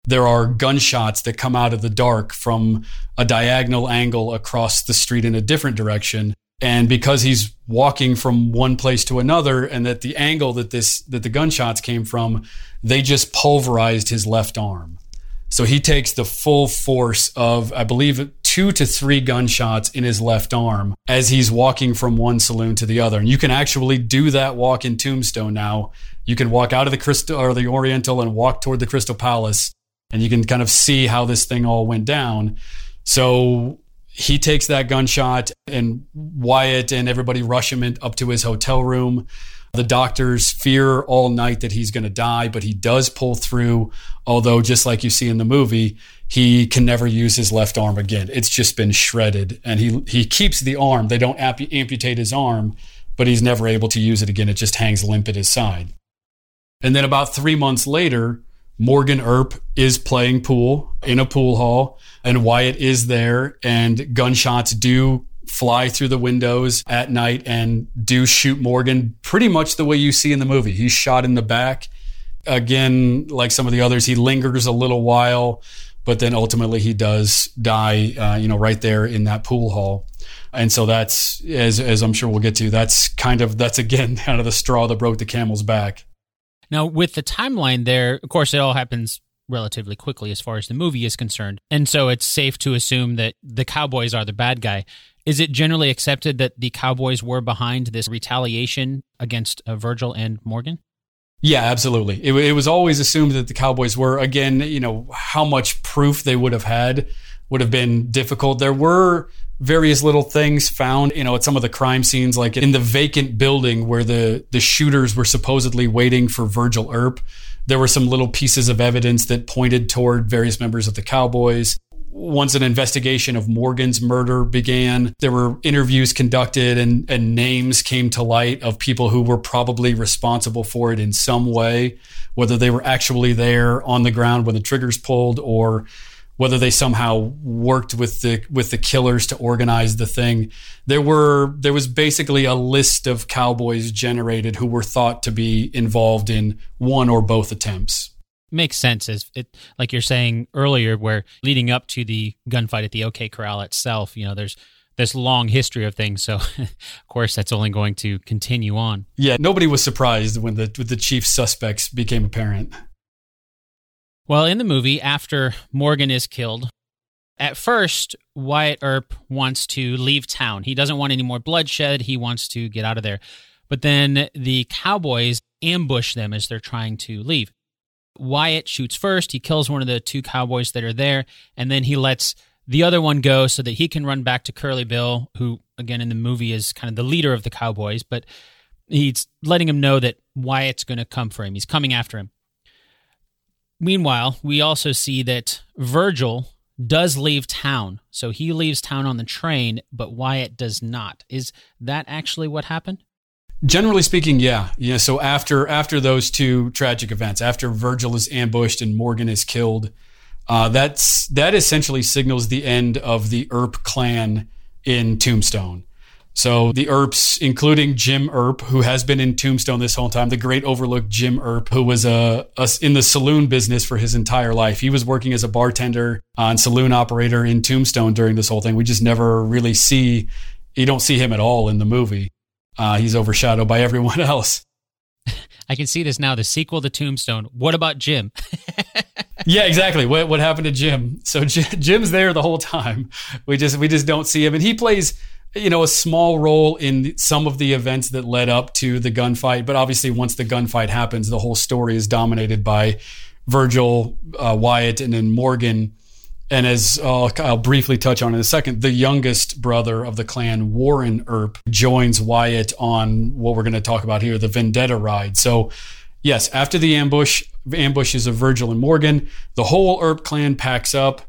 there are gunshots that come out of the dark from a diagonal angle across the street in a different direction. And because he's walking from one place to another, and that the angle that this that the gunshots came from, they just pulverized his left arm. So he takes the full force of, I believe, two to three gunshots in his left arm as he's walking from one saloon to the other. And you can actually do that walk in Tombstone now. You can walk out of the Crystal or the Oriental and walk toward the Crystal Palace, and you can kind of see how this thing all went down. So he takes that gunshot, and Wyatt and everybody rush him in, up to his hotel room. The doctors fear all night that he's going to die, but he does pull through. Although, just like you see in the movie, he can never use his left arm again. It's just been shredded, and he he keeps the arm. They don't amputate his arm, but he's never able to use it again. It just hangs limp at his side. And then about three months later, Morgan Earp is playing pool in a pool hall, and Wyatt is there, and gunshots do fly through the windows at night and do shoot Morgan pretty much the way you see in the movie. He's shot in the back. Again, like some of the others, he lingers a little while but then ultimately he does die, uh, you know, right there in that pool hall. And so that's, as, as I'm sure we'll get to, that's kind of, that's again [laughs] kind of the straw that broke the camel's back. Now, with the timeline there, of course, it all happens relatively quickly as far as the movie is concerned. And so it's safe to assume that the Cowboys are the bad guy. Is it generally accepted that the Cowboys were behind this retaliation against uh, Virgil and Morgan? Yeah, absolutely. It, it was always assumed that the Cowboys were. Again, you know, how much proof they would have had would have been difficult. There were various little things found, you know, at some of the crime scenes, like in the vacant building where the, the shooters were supposedly waiting for Virgil Earp. There were some little pieces of evidence that pointed toward various members of the Cowboys once an investigation of Morgan's murder began, there were interviews conducted and, and names came to light of people who were probably responsible for it in some way, whether they were actually there on the ground when the triggers pulled or whether they somehow worked with the with the killers to organize the thing. There were there was basically a list of cowboys generated who were thought to be involved in one or both attempts makes sense as it like you're saying earlier where leading up to the gunfight at the OK Corral itself, you know, there's this long history of things. So, [laughs] of course, that's only going to continue on. Yeah, nobody was surprised when the when the chief suspects became apparent. Well, in the movie, after Morgan is killed, at first Wyatt Earp wants to leave town. He doesn't want any more bloodshed. He wants to get out of there. But then the cowboys ambush them as they're trying to leave. Wyatt shoots first. He kills one of the two cowboys that are there, and then he lets the other one go so that he can run back to Curly Bill, who, again, in the movie is kind of the leader of the cowboys, but he's letting him know that Wyatt's going to come for him. He's coming after him. Meanwhile, we also see that Virgil does leave town. So he leaves town on the train, but Wyatt does not. Is that actually what happened? Generally speaking, yeah, yeah. So after after those two tragic events, after Virgil is ambushed and Morgan is killed, uh, that's that essentially signals the end of the Earp clan in Tombstone. So the Earps, including Jim Earp, who has been in Tombstone this whole time, the great overlooked Jim Earp, who was a, a, in the saloon business for his entire life. He was working as a bartender and saloon operator in Tombstone during this whole thing. We just never really see, you don't see him at all in the movie. Uh, he's overshadowed by everyone [laughs] else. I can see this now. The sequel to Tombstone. What about Jim? [laughs] yeah, exactly. What what happened to Jim? So [laughs] Jim's there the whole time. We just we just don't see him, and he plays you know a small role in some of the events that led up to the gunfight. But obviously, once the gunfight happens, the whole story is dominated by Virgil, uh, Wyatt, and then Morgan. And as uh, I'll briefly touch on in a second, the youngest brother of the clan, Warren Earp, joins Wyatt on what we're going to talk about here, the Vendetta ride. So, yes, after the ambush, ambushes of Virgil and Morgan, the whole Earp clan packs up.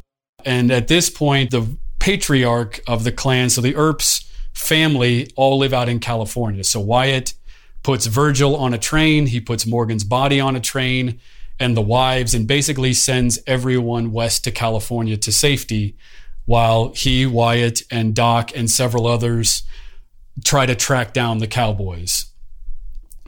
And at this point, the patriarch of the clan, so the Earps family, all live out in California. So Wyatt puts Virgil on a train, he puts Morgan's body on a train and the wives and basically sends everyone west to California to safety while he, Wyatt, and Doc and several others try to track down the cowboys.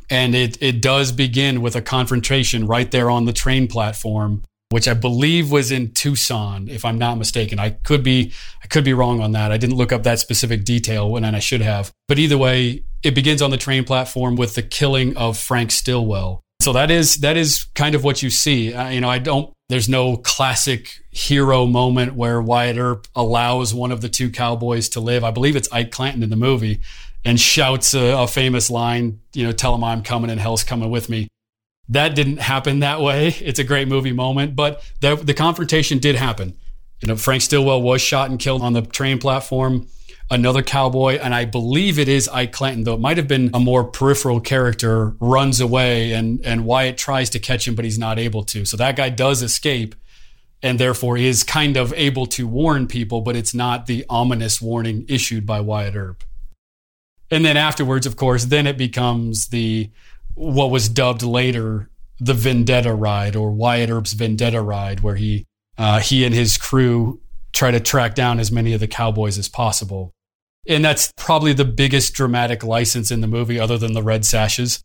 And it, it does begin with a confrontation right there on the train platform, which I believe was in Tucson, if I'm not mistaken. I could be I could be wrong on that. I didn't look up that specific detail when I should have. But either way, it begins on the train platform with the killing of Frank Stillwell. So that is that is kind of what you see. You know, I don't. There's no classic hero moment where Wyatt Earp allows one of the two cowboys to live. I believe it's Ike Clanton in the movie, and shouts a, a famous line. You know, tell him I'm coming and hell's coming with me. That didn't happen that way. It's a great movie moment, but the, the confrontation did happen. You know, Frank Stillwell was shot and killed on the train platform another cowboy, and I believe it is Ike Clanton, though it might have been a more peripheral character, runs away and, and Wyatt tries to catch him, but he's not able to. So that guy does escape and therefore is kind of able to warn people, but it's not the ominous warning issued by Wyatt Earp. And then afterwards, of course, then it becomes the what was dubbed later the Vendetta ride or Wyatt Earp's Vendetta ride, where he uh, he and his crew try to track down as many of the cowboys as possible. And that's probably the biggest dramatic license in the movie, other than the red sashes,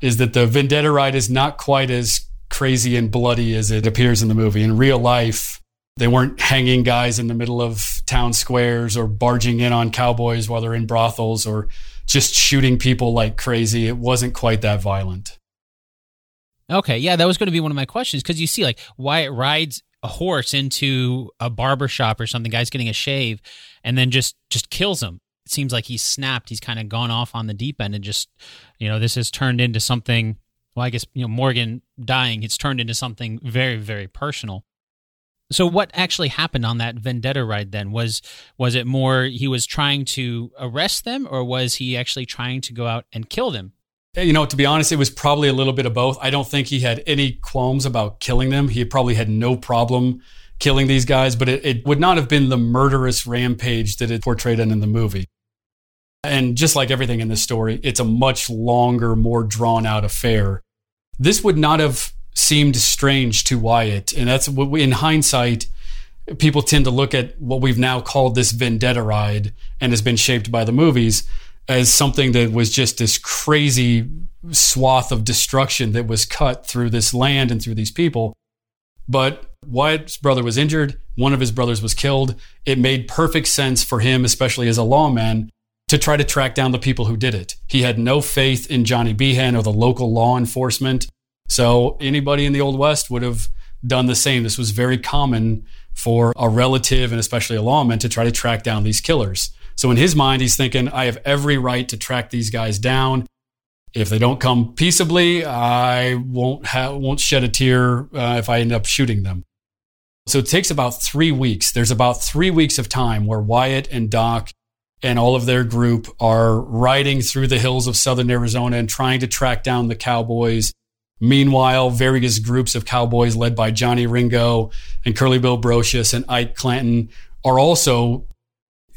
is that the Vendetta ride is not quite as crazy and bloody as it appears in the movie. In real life, they weren't hanging guys in the middle of town squares or barging in on cowboys while they're in brothels or just shooting people like crazy. It wasn't quite that violent. Okay, yeah, that was going to be one of my questions because you see, like Wyatt rides a horse into a barber shop or something, guy's getting a shave, and then just just kills him it seems like he's snapped. He's kind of gone off on the deep end and just, you know, this has turned into something. Well, I guess, you know, Morgan dying, it's turned into something very, very personal. So what actually happened on that vendetta ride then? Was was it more he was trying to arrest them or was he actually trying to go out and kill them? You know, to be honest, it was probably a little bit of both. I don't think he had any qualms about killing them. He probably had no problem killing these guys, but it, it would not have been the murderous rampage that it portrayed in the movie. And just like everything in this story, it's a much longer, more drawn out affair. This would not have seemed strange to Wyatt. And that's what we, in hindsight, people tend to look at what we've now called this vendetta ride and has been shaped by the movies as something that was just this crazy swath of destruction that was cut through this land and through these people. But Wyatt's brother was injured. One of his brothers was killed. It made perfect sense for him, especially as a lawman, to try to track down the people who did it. He had no faith in Johnny Behan or the local law enforcement. So anybody in the Old West would have done the same. This was very common for a relative and especially a lawman to try to track down these killers. So in his mind, he's thinking, I have every right to track these guys down. If they don't come peaceably, I won't ha- won't shed a tear uh, if I end up shooting them. So it takes about three weeks. There's about three weeks of time where Wyatt and Doc and all of their group are riding through the hills of southern Arizona and trying to track down the cowboys. Meanwhile, various groups of cowboys led by Johnny Ringo and Curly Bill Brocius and Ike Clanton are also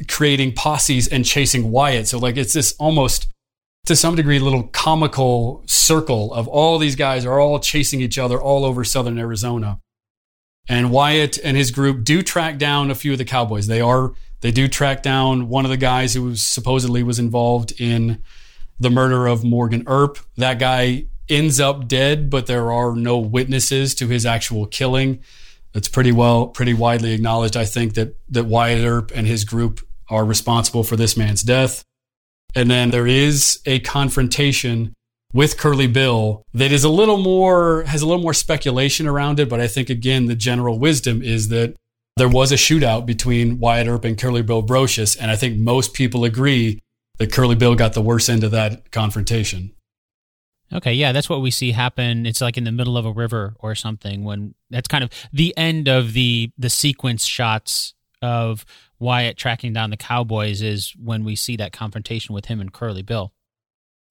creating posses and chasing Wyatt. So like it's this almost to some degree little comical circle of all these guys are all chasing each other all over southern Arizona. And Wyatt and his group do track down a few of the cowboys. They are they do track down one of the guys who supposedly was involved in the murder of Morgan Earp. That guy ends up dead, but there are no witnesses to his actual killing. It's pretty well, pretty widely acknowledged, I think, that that Wyatt Earp and his group are responsible for this man's death. And then there is a confrontation with Curly Bill that is a little more, has a little more speculation around it. But I think, again, the general wisdom is that there was a shootout between Wyatt Earp and Curly Bill Brocius. And I think most people agree that Curly Bill got the worst end of that confrontation. Okay, yeah, that's what we see happen. It's like in the middle of a river or something when that's kind of the end of the the sequence shots of Wyatt tracking down the Cowboys is when we see that confrontation with him and Curly Bill.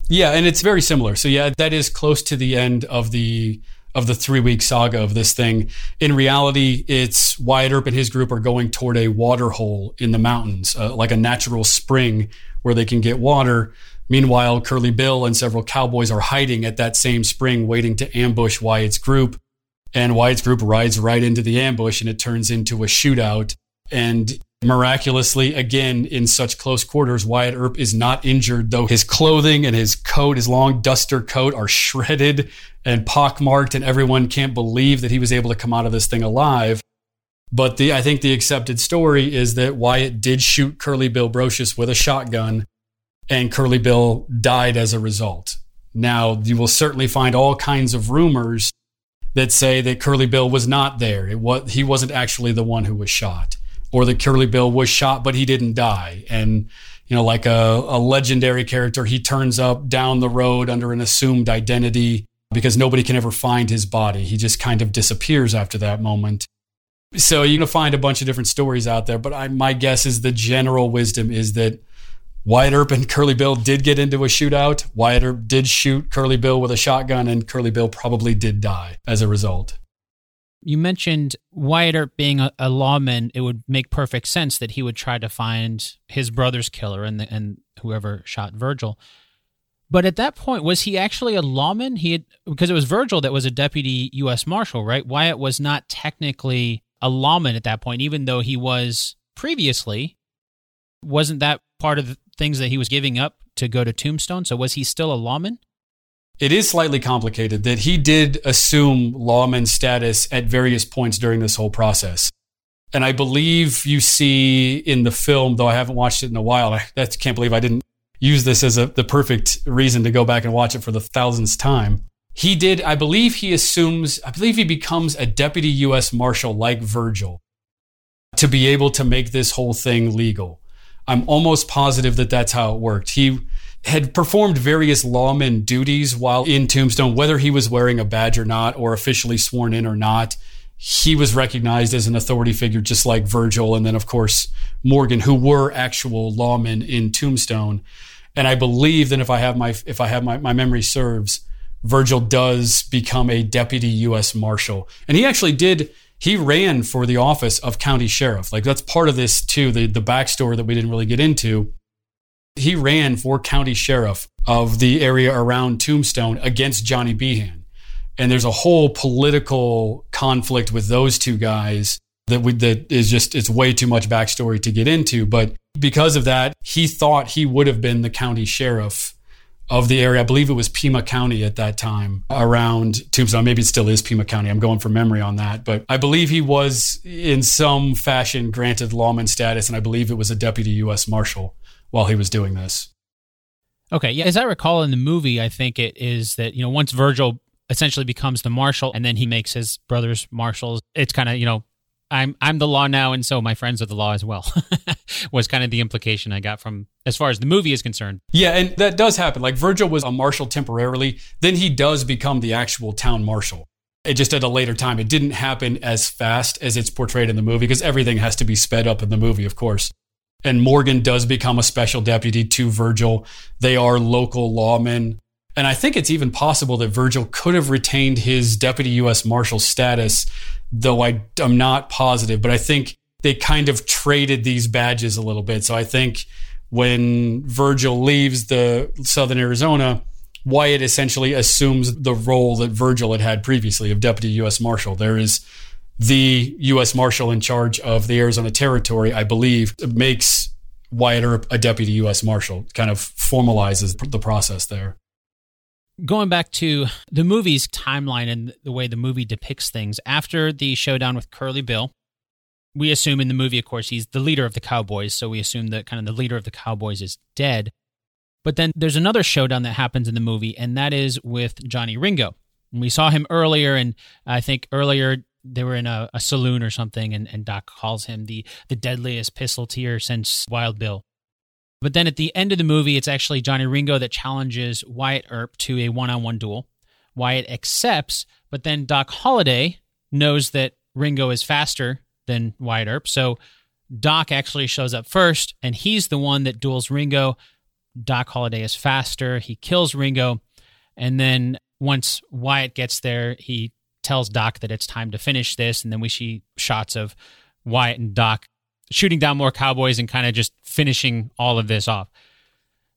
Yeah, and it's very similar. So yeah, that is close to the end of the of the three week saga of this thing. In reality, it's Wyatt Earp and his group are going toward a water hole in the mountains, uh, like a natural spring where they can get water. Meanwhile, Curly Bill and several cowboys are hiding at that same spring, waiting to ambush Wyatt's group. And Wyatt's group rides right into the ambush, and it turns into a shootout. And Miraculously, again, in such close quarters, Wyatt Earp is not injured, though his clothing and his coat, his long duster coat, are shredded and pockmarked, and everyone can't believe that he was able to come out of this thing alive. But the I think the accepted story is that Wyatt did shoot Curly Bill Brocius with a shotgun, and Curly Bill died as a result. Now, you will certainly find all kinds of rumors that say that Curly Bill was not there. It was, he wasn't actually the one who was shot or that Curly Bill was shot, but he didn't die. And, you know, like a, a legendary character, he turns up down the road under an assumed identity because nobody can ever find his body. He just kind of disappears after that moment. So you're going to find a bunch of different stories out there, but I, my guess is the general wisdom is that Wyatt Earp and Curly Bill did get into a shootout. Wyatt Earp did shoot Curly Bill with a shotgun, and Curly Bill probably did die as a result. You mentioned Wyatt Earp being a, a, lawman. It would make perfect sense that he would try to find his brother's killer and the, and whoever shot Virgil. But at that point, was he actually a lawman? He had because it was Virgil that was a deputy U.S. marshal, right? Wyatt was not technically a lawman at that point, even though he was previously. Wasn't that part of the things that he was giving up to go to Tombstone? So was he still a lawman? it is slightly complicated that he did assume lawman status at various points during this whole process. And I believe you see in the film, though I haven't watched it in a while, I, can't believe I didn't use this as a, the perfect reason to go back and watch it for the thousandth time. He did, I believe he assumes, I believe he becomes a deputy U.S. Marshal like Virgil to be able to make this whole thing legal. I'm almost positive that that's how it worked. He had performed various lawman duties while in Tombstone, whether he was wearing a badge or not, or officially sworn in or not. He was recognized as an authority figure, just like Virgil, and then, of course, Morgan, who were actual lawmen in Tombstone. And I believe that if I have my if I have my, my memory serves, Virgil does become a deputy U.S. Marshal, and he actually did. He ran for the office of county sheriff. Like that's part of this too. The the backstory that we didn't really get into he ran for county sheriff of the area around Tombstone against Johnny Behan. And there's a whole political conflict with those two guys that we, that is just it's way too much backstory to get into. But because of that, he thought he would have been the county sheriff of the area. I believe it was Pima County at that time around Tombstone. Maybe it still is Pima County. I'm going from memory on that. But I believe he was in some fashion granted lawman status, and I believe it was a deputy U.S. Marshal while he was doing this. Okay, yeah, as I recall in the movie, I think it is that you know once Virgil essentially becomes the marshal and then he makes his brothers marshals. It's kind of you know I'm I'm the law now, and so my friends are the law as well. [laughs] was kind of the implication I got from as far as the movie is concerned. Yeah, and that does happen. Like Virgil was a marshal temporarily, then he does become the actual town marshal. It just at a later time. It didn't happen as fast as it's portrayed in the movie because everything has to be sped up in the movie, of course and Morgan does become a special deputy to Virgil. They are local lawmen. And I think it's even possible that Virgil could have retained his deputy U.S. Marshal status, though I, am not positive. But I think they kind of traded these badges a little bit. So I think when Virgil leaves the Southern Arizona, Wyatt essentially assumes the role that Virgil had had previously of deputy U.S. Marshal. There is the U.S. Marshal in charge of the Arizona Territory, I believe, makes Wyatt Earp a deputy U.S. Marshal, kind of formalizes the process there. Going back to the movie's timeline and the way the movie depicts things, after the showdown with Curly Bill, we assume in the movie, of course, he's the leader of the Cowboys. So we assume that kind of the leader of the Cowboys is dead. But then there's another showdown that happens in the movie, and that is with Johnny Ringo. And we saw him earlier, and I think earlier they were in a, a saloon or something, and, and Doc calls him the the deadliest pistoleteer since Wild Bill. But then at the end of the movie, it's actually Johnny Ringo that challenges Wyatt Earp to a one on one duel. Wyatt accepts, but then Doc Holliday knows that Ringo is faster than Wyatt Earp. So Doc actually shows up first, and he's the one that duels Ringo. Doc Holliday is faster. He kills Ringo. And then once Wyatt gets there, he tells Doc that it's time to finish this. And then we see shots of Wyatt and Doc shooting down more cowboys and kind of just finishing all of this off.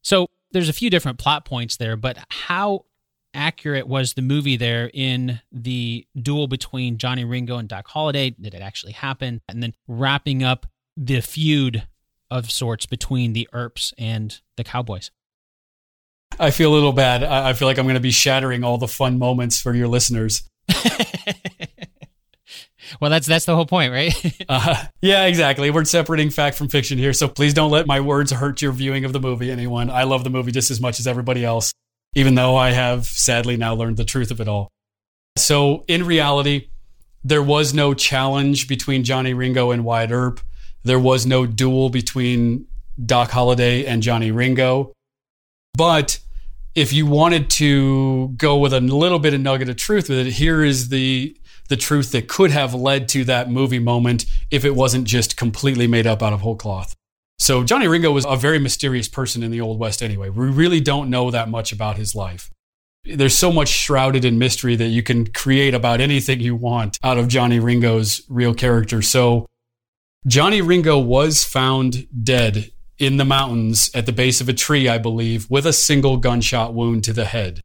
So there's a few different plot points there, but how accurate was the movie there in the duel between Johnny Ringo and Doc Holliday? Did it actually happen? And then wrapping up the feud of sorts between the Earps and the Cowboys. I feel a little bad. I feel like I'm going to be shattering all the fun moments for your listeners. [laughs] well, that's that's the whole point, right? [laughs] uh, yeah, exactly. We're separating fact from fiction here, so please don't let my words hurt your viewing of the movie. Anyone, I love the movie just as much as everybody else, even though I have sadly now learned the truth of it all. So, in reality, there was no challenge between Johnny Ringo and Wyatt Earp. There was no duel between Doc Holliday and Johnny Ringo. But if you wanted to go with a little bit of nugget of truth with it, here is the the truth that could have led to that movie moment if it wasn't just completely made up out of whole cloth. So Johnny Ringo was a very mysterious person in the Old West anyway. We really don't know that much about his life. There's so much shrouded in mystery that you can create about anything you want out of Johnny Ringo's real character. So Johnny Ringo was found dead in the mountains at the base of a tree, I believe, with a single gunshot wound to the head.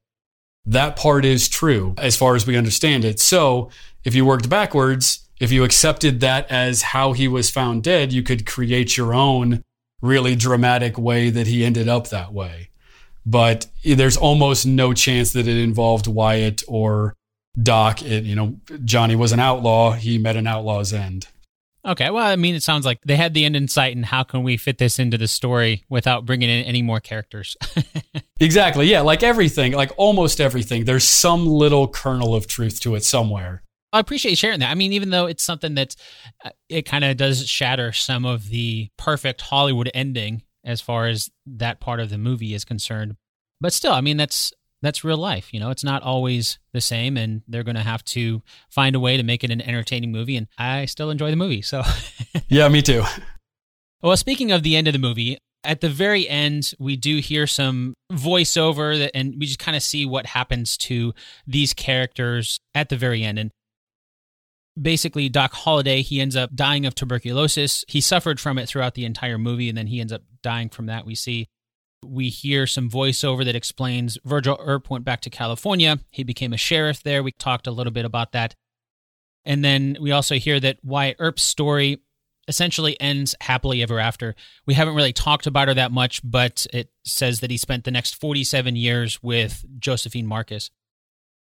That part is true as far as we understand it. So if you worked backwards, if you accepted that as how he was found dead, you could create your own really dramatic way that he ended up that way. But there's almost no chance that it involved Wyatt or Doc. It, you know, Johnny was an outlaw. He met an outlaw's end. Okay, well, I mean, it sounds like they had the end in sight, and how can we fit this into the story without bringing in any more characters? [laughs] exactly. Yeah, like everything, like almost everything, there's some little kernel of truth to it somewhere. I appreciate you sharing that. I mean, even though it's something that uh, it kind of does shatter some of the perfect Hollywood ending as far as that part of the movie is concerned, but still, I mean, that's that's real life. You know, it's not always the same, and they're going to have to find a way to make it an entertaining movie. And I still enjoy the movie. So, [laughs] yeah, me too. Well, speaking of the end of the movie, at the very end, we do hear some voiceover, that, and we just kind of see what happens to these characters at the very end. And basically, Doc Holliday, he ends up dying of tuberculosis. He suffered from it throughout the entire movie, and then he ends up dying from that. We see we hear some voiceover that explains Virgil Earp went back to California. He became a sheriff there. We talked a little bit about that. And then we also hear that Wyatt Earp's story essentially ends happily ever after. We haven't really talked about her that much, but it says that he spent the next 47 years with Josephine Marcus.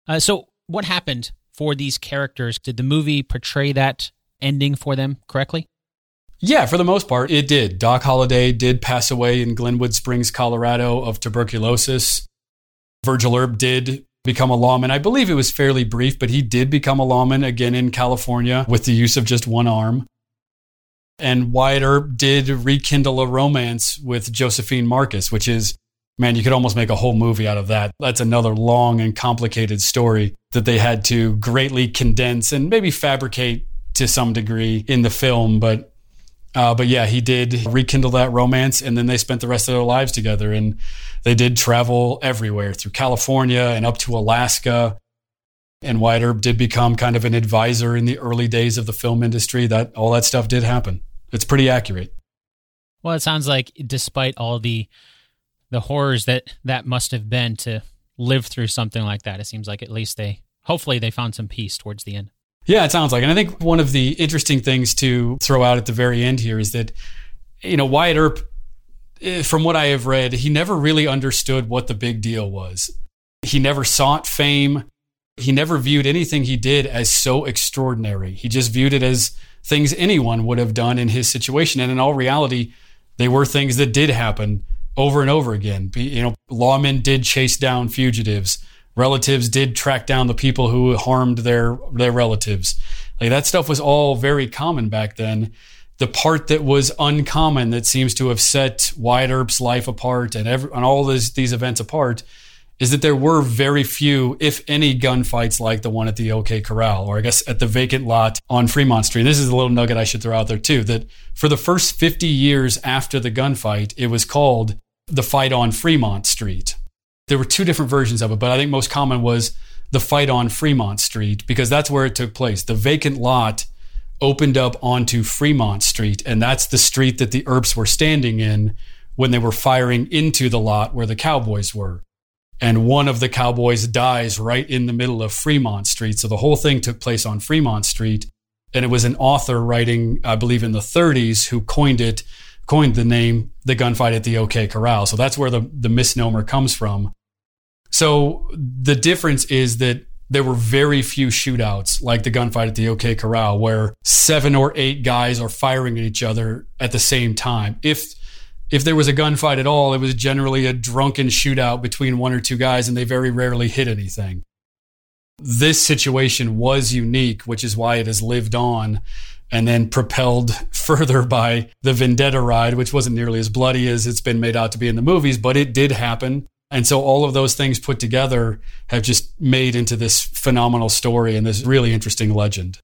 Uh, so, what happened for these characters? Did the movie portray that ending for them correctly? Yeah, for the most part, it did. Doc Holliday did pass away in Glenwood Springs, Colorado, of tuberculosis. Virgil Earp did become a lawman. I believe it was fairly brief, but he did become a lawman again in California with the use of just one arm. And Wyatt Earp did rekindle a romance with Josephine Marcus, which is, man, you could almost make a whole movie out of that. That's another long and complicated story that they had to greatly condense and maybe fabricate to some degree in the film. But uh, but yeah, he did rekindle that romance, and then they spent the rest of their lives together. And they did travel everywhere through California and up to Alaska. And Earp did become kind of an advisor in the early days of the film industry. That all that stuff did happen. It's pretty accurate. Well, it sounds like despite all the the horrors that that must have been to live through something like that, it seems like at least they hopefully they found some peace towards the end. Yeah, it sounds like. And I think one of the interesting things to throw out at the very end here is that, you know, Wyatt Earp, eh, from what I have read, he never really understood what the big deal was. He never sought fame. He never viewed anything he did as so extraordinary. He just viewed it as things anyone would have done in his situation. And in all reality, they were things that did happen over and over again. You know, lawmen did chase down fugitives. Relatives did track down the people who harmed their their relatives. Like that stuff was all very common back then. The part that was uncommon that seems to have set Wyatt Earp's life apart and every, and all these these events apart is that there were very few, if any, gunfights like the one at the OK Corral, or I guess at the vacant lot on Fremont Street. This is a little nugget I should throw out there too. That for the first 50 years after the gunfight, it was called the fight on Fremont Street. There were two different versions of it, but I think most common was the fight on Fremont Street because that's where it took place. The vacant lot opened up onto Fremont Street, and that's the street that the Earps were standing in when they were firing into the lot where the Cowboys were. And one of the Cowboys dies right in the middle of Fremont Street. So the whole thing took place on Fremont Street. And it was an author writing, I believe, in the 30s who coined it coined the name the gunfight at the OK Corral. So that's where the, the misnomer comes from. So the difference is that there were very few shootouts like the gunfight at the OK Corral where seven or eight guys are firing at each other at the same time. If if there was a gunfight at all, it was generally a drunken shootout between one or two guys and they very rarely hit anything. This situation was unique, which is why it has lived on and then propelled [laughs] further by the Vendetta ride, which wasn't nearly as bloody as it's been made out to be in the movies, but it did happen. And so all of those things put together have just made into this phenomenal story and this really interesting legend.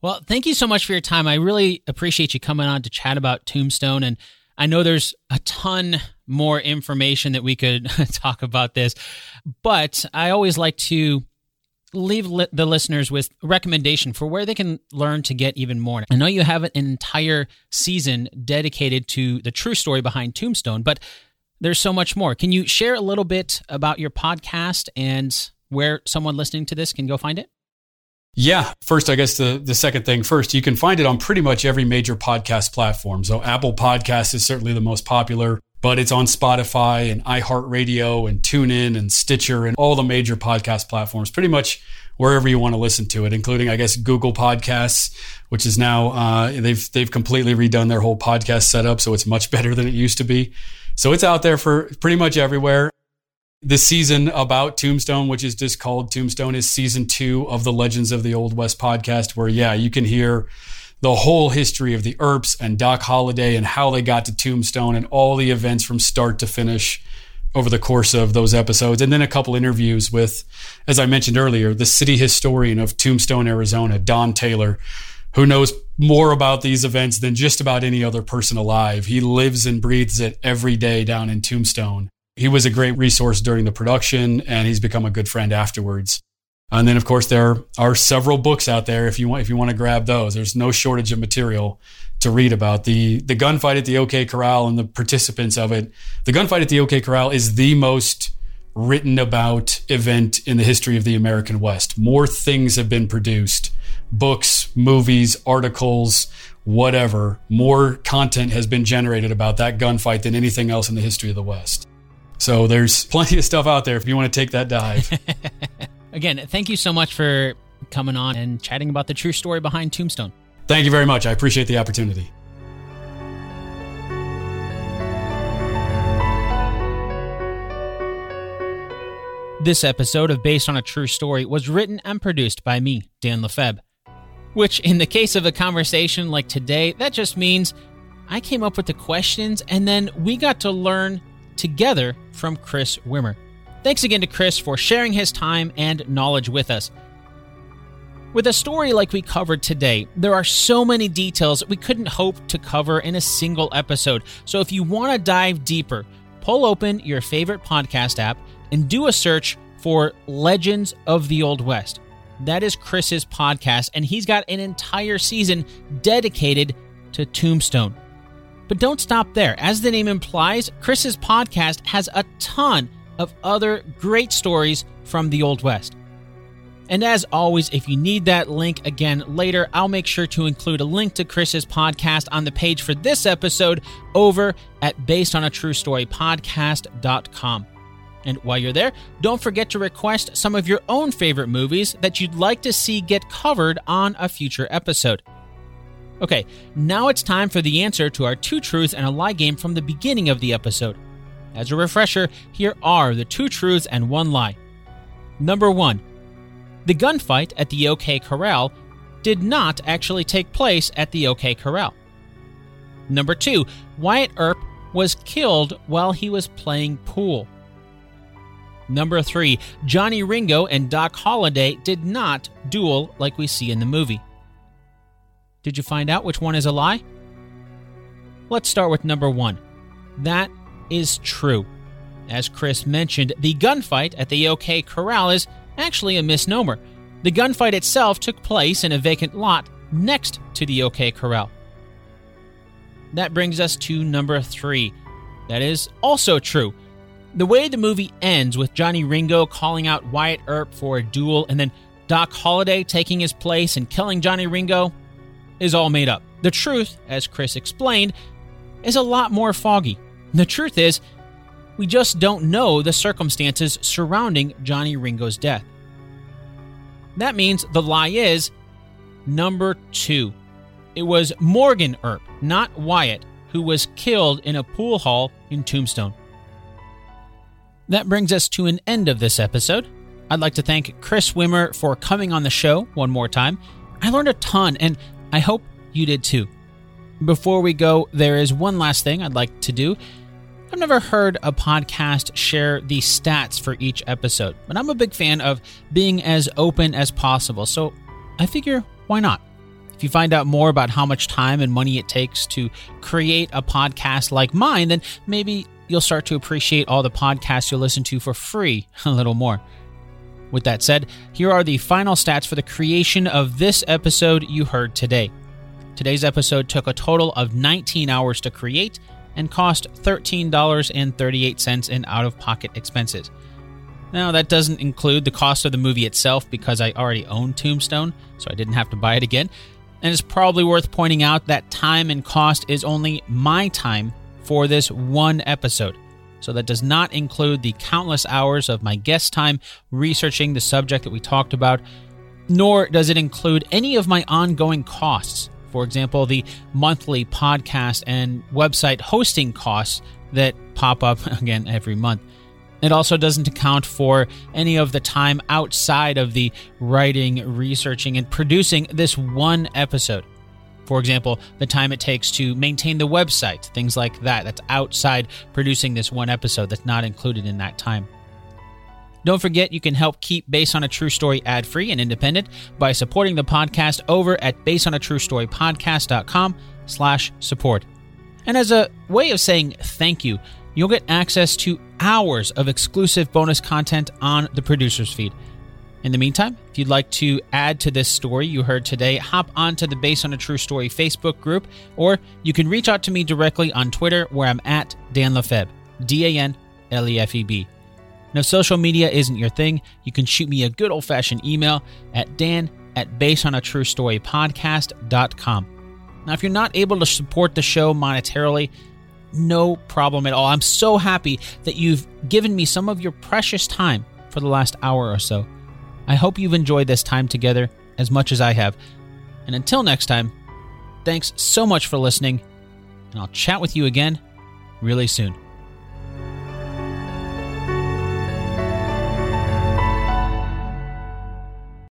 Well, thank you so much for your time. I really appreciate you coming on to chat about Tombstone. And I know there's a ton more information that we could [laughs] talk about this, but I always like to leave li- the listeners with recommendation for where they can learn to get even more. I know you have an entire season dedicated to the true story behind Tombstone, but there's so much more. Can you share a little bit about your podcast and where someone listening to this can go find it? Yeah. First, I guess the, the second thing first, you can find it on pretty much every major podcast platform. So Apple Podcast is certainly the most popular but it's on Spotify and iHeartRadio and TuneIn and Stitcher and all the major podcast platforms, pretty much wherever you want to listen to it, including, I guess, Google Podcasts, which is now uh, they've they've completely redone their whole podcast setup, so it's much better than it used to be. So it's out there for pretty much everywhere. The season about Tombstone, which is just called Tombstone, is season two of the Legends of the Old West podcast, where yeah, you can hear the whole history of the Earps and Doc Holliday and how they got to Tombstone and all the events from start to finish over the course of those episodes. And then a couple interviews with, as I mentioned earlier, the city historian of Tombstone, Arizona, Don Taylor, who knows more about these events than just about any other person alive. He lives and breathes it every day down in Tombstone. He was a great resource during the production and he's become a good friend afterwards. And then, of course, there are several books out there if you want if you want to grab those. There's no shortage of material to read about the the gunfight at the OK Corral and the participants of it. The gunfight at the OK Corral is the most written about event in the history of the American West. More things have been produced, books, movies, articles, whatever. More content has been generated about that gunfight than anything else in the history of the West. So there's [laughs] plenty of stuff out there if you want to take that dive. [laughs] Again, thank you so much for coming on and chatting about the true story behind Tombstone. Thank you very much. I appreciate the opportunity. This episode of Based on a True Story was written and produced by me, Dan Lefebvre. Which, in the case of a conversation like today, that just means I came up with the questions and then we got to learn together from Chris Wimmer. Thanks again to Chris for sharing his time and knowledge with us. With a story like we covered today, there are so many details we couldn't hope to cover in a single episode. So if you want to dive deeper, pull open your favorite podcast app and do a search for Legends of the Old West. That is Chris's podcast, and he's got an entire season dedicated to Tombstone. But don't stop there. As the name implies, Chris's podcast has a ton of other great stories from the Old West. And as always, if you need that link again later, I'll make sure to include a link to Chris's podcast on the page for this episode over at basedonatruestorypodcast.com. And while you're there, don't forget to request some of your own favorite movies that you'd like to see get covered on a future episode. Okay, now it's time for the answer to our two truths and a lie game from the beginning of the episode. As a refresher, here are the two truths and one lie. Number one, the gunfight at the OK Corral did not actually take place at the OK Corral. Number two, Wyatt Earp was killed while he was playing pool. Number three, Johnny Ringo and Doc Holliday did not duel like we see in the movie. Did you find out which one is a lie? Let's start with number one. That is true. As Chris mentioned, the gunfight at the OK Corral is actually a misnomer. The gunfight itself took place in a vacant lot next to the OK Corral. That brings us to number three. That is also true. The way the movie ends with Johnny Ringo calling out Wyatt Earp for a duel and then Doc Holliday taking his place and killing Johnny Ringo is all made up. The truth, as Chris explained, is a lot more foggy. The truth is, we just don't know the circumstances surrounding Johnny Ringo's death. That means the lie is number two. It was Morgan Earp, not Wyatt, who was killed in a pool hall in Tombstone. That brings us to an end of this episode. I'd like to thank Chris Wimmer for coming on the show one more time. I learned a ton, and I hope you did too. Before we go, there is one last thing I'd like to do. I've never heard a podcast share the stats for each episode, but I'm a big fan of being as open as possible, so I figure why not? If you find out more about how much time and money it takes to create a podcast like mine, then maybe you'll start to appreciate all the podcasts you'll listen to for free [laughs] a little more. With that said, here are the final stats for the creation of this episode you heard today. Today's episode took a total of 19 hours to create and cost $13.38 in out of pocket expenses. Now, that doesn't include the cost of the movie itself because I already own Tombstone, so I didn't have to buy it again. And it's probably worth pointing out that time and cost is only my time for this one episode. So that does not include the countless hours of my guest time researching the subject that we talked about, nor does it include any of my ongoing costs. For example, the monthly podcast and website hosting costs that pop up [laughs] again every month. It also doesn't account for any of the time outside of the writing, researching, and producing this one episode. For example, the time it takes to maintain the website, things like that. That's outside producing this one episode, that's not included in that time. Don't forget you can help keep Based on a True Story ad free and independent by supporting the podcast over at basedonatruestorypodcast.com slash support. And as a way of saying thank you, you'll get access to hours of exclusive bonus content on the producer's feed. In the meantime, if you'd like to add to this story you heard today, hop onto the Based on a True Story Facebook group, or you can reach out to me directly on Twitter where I'm at Dan Lefebvre, D A N L E F E B. Now, if social media isn't your thing, you can shoot me a good old fashioned email at dan at basedonatruestorypodcast.com. Now, if you're not able to support the show monetarily, no problem at all. I'm so happy that you've given me some of your precious time for the last hour or so. I hope you've enjoyed this time together as much as I have. And until next time, thanks so much for listening, and I'll chat with you again really soon.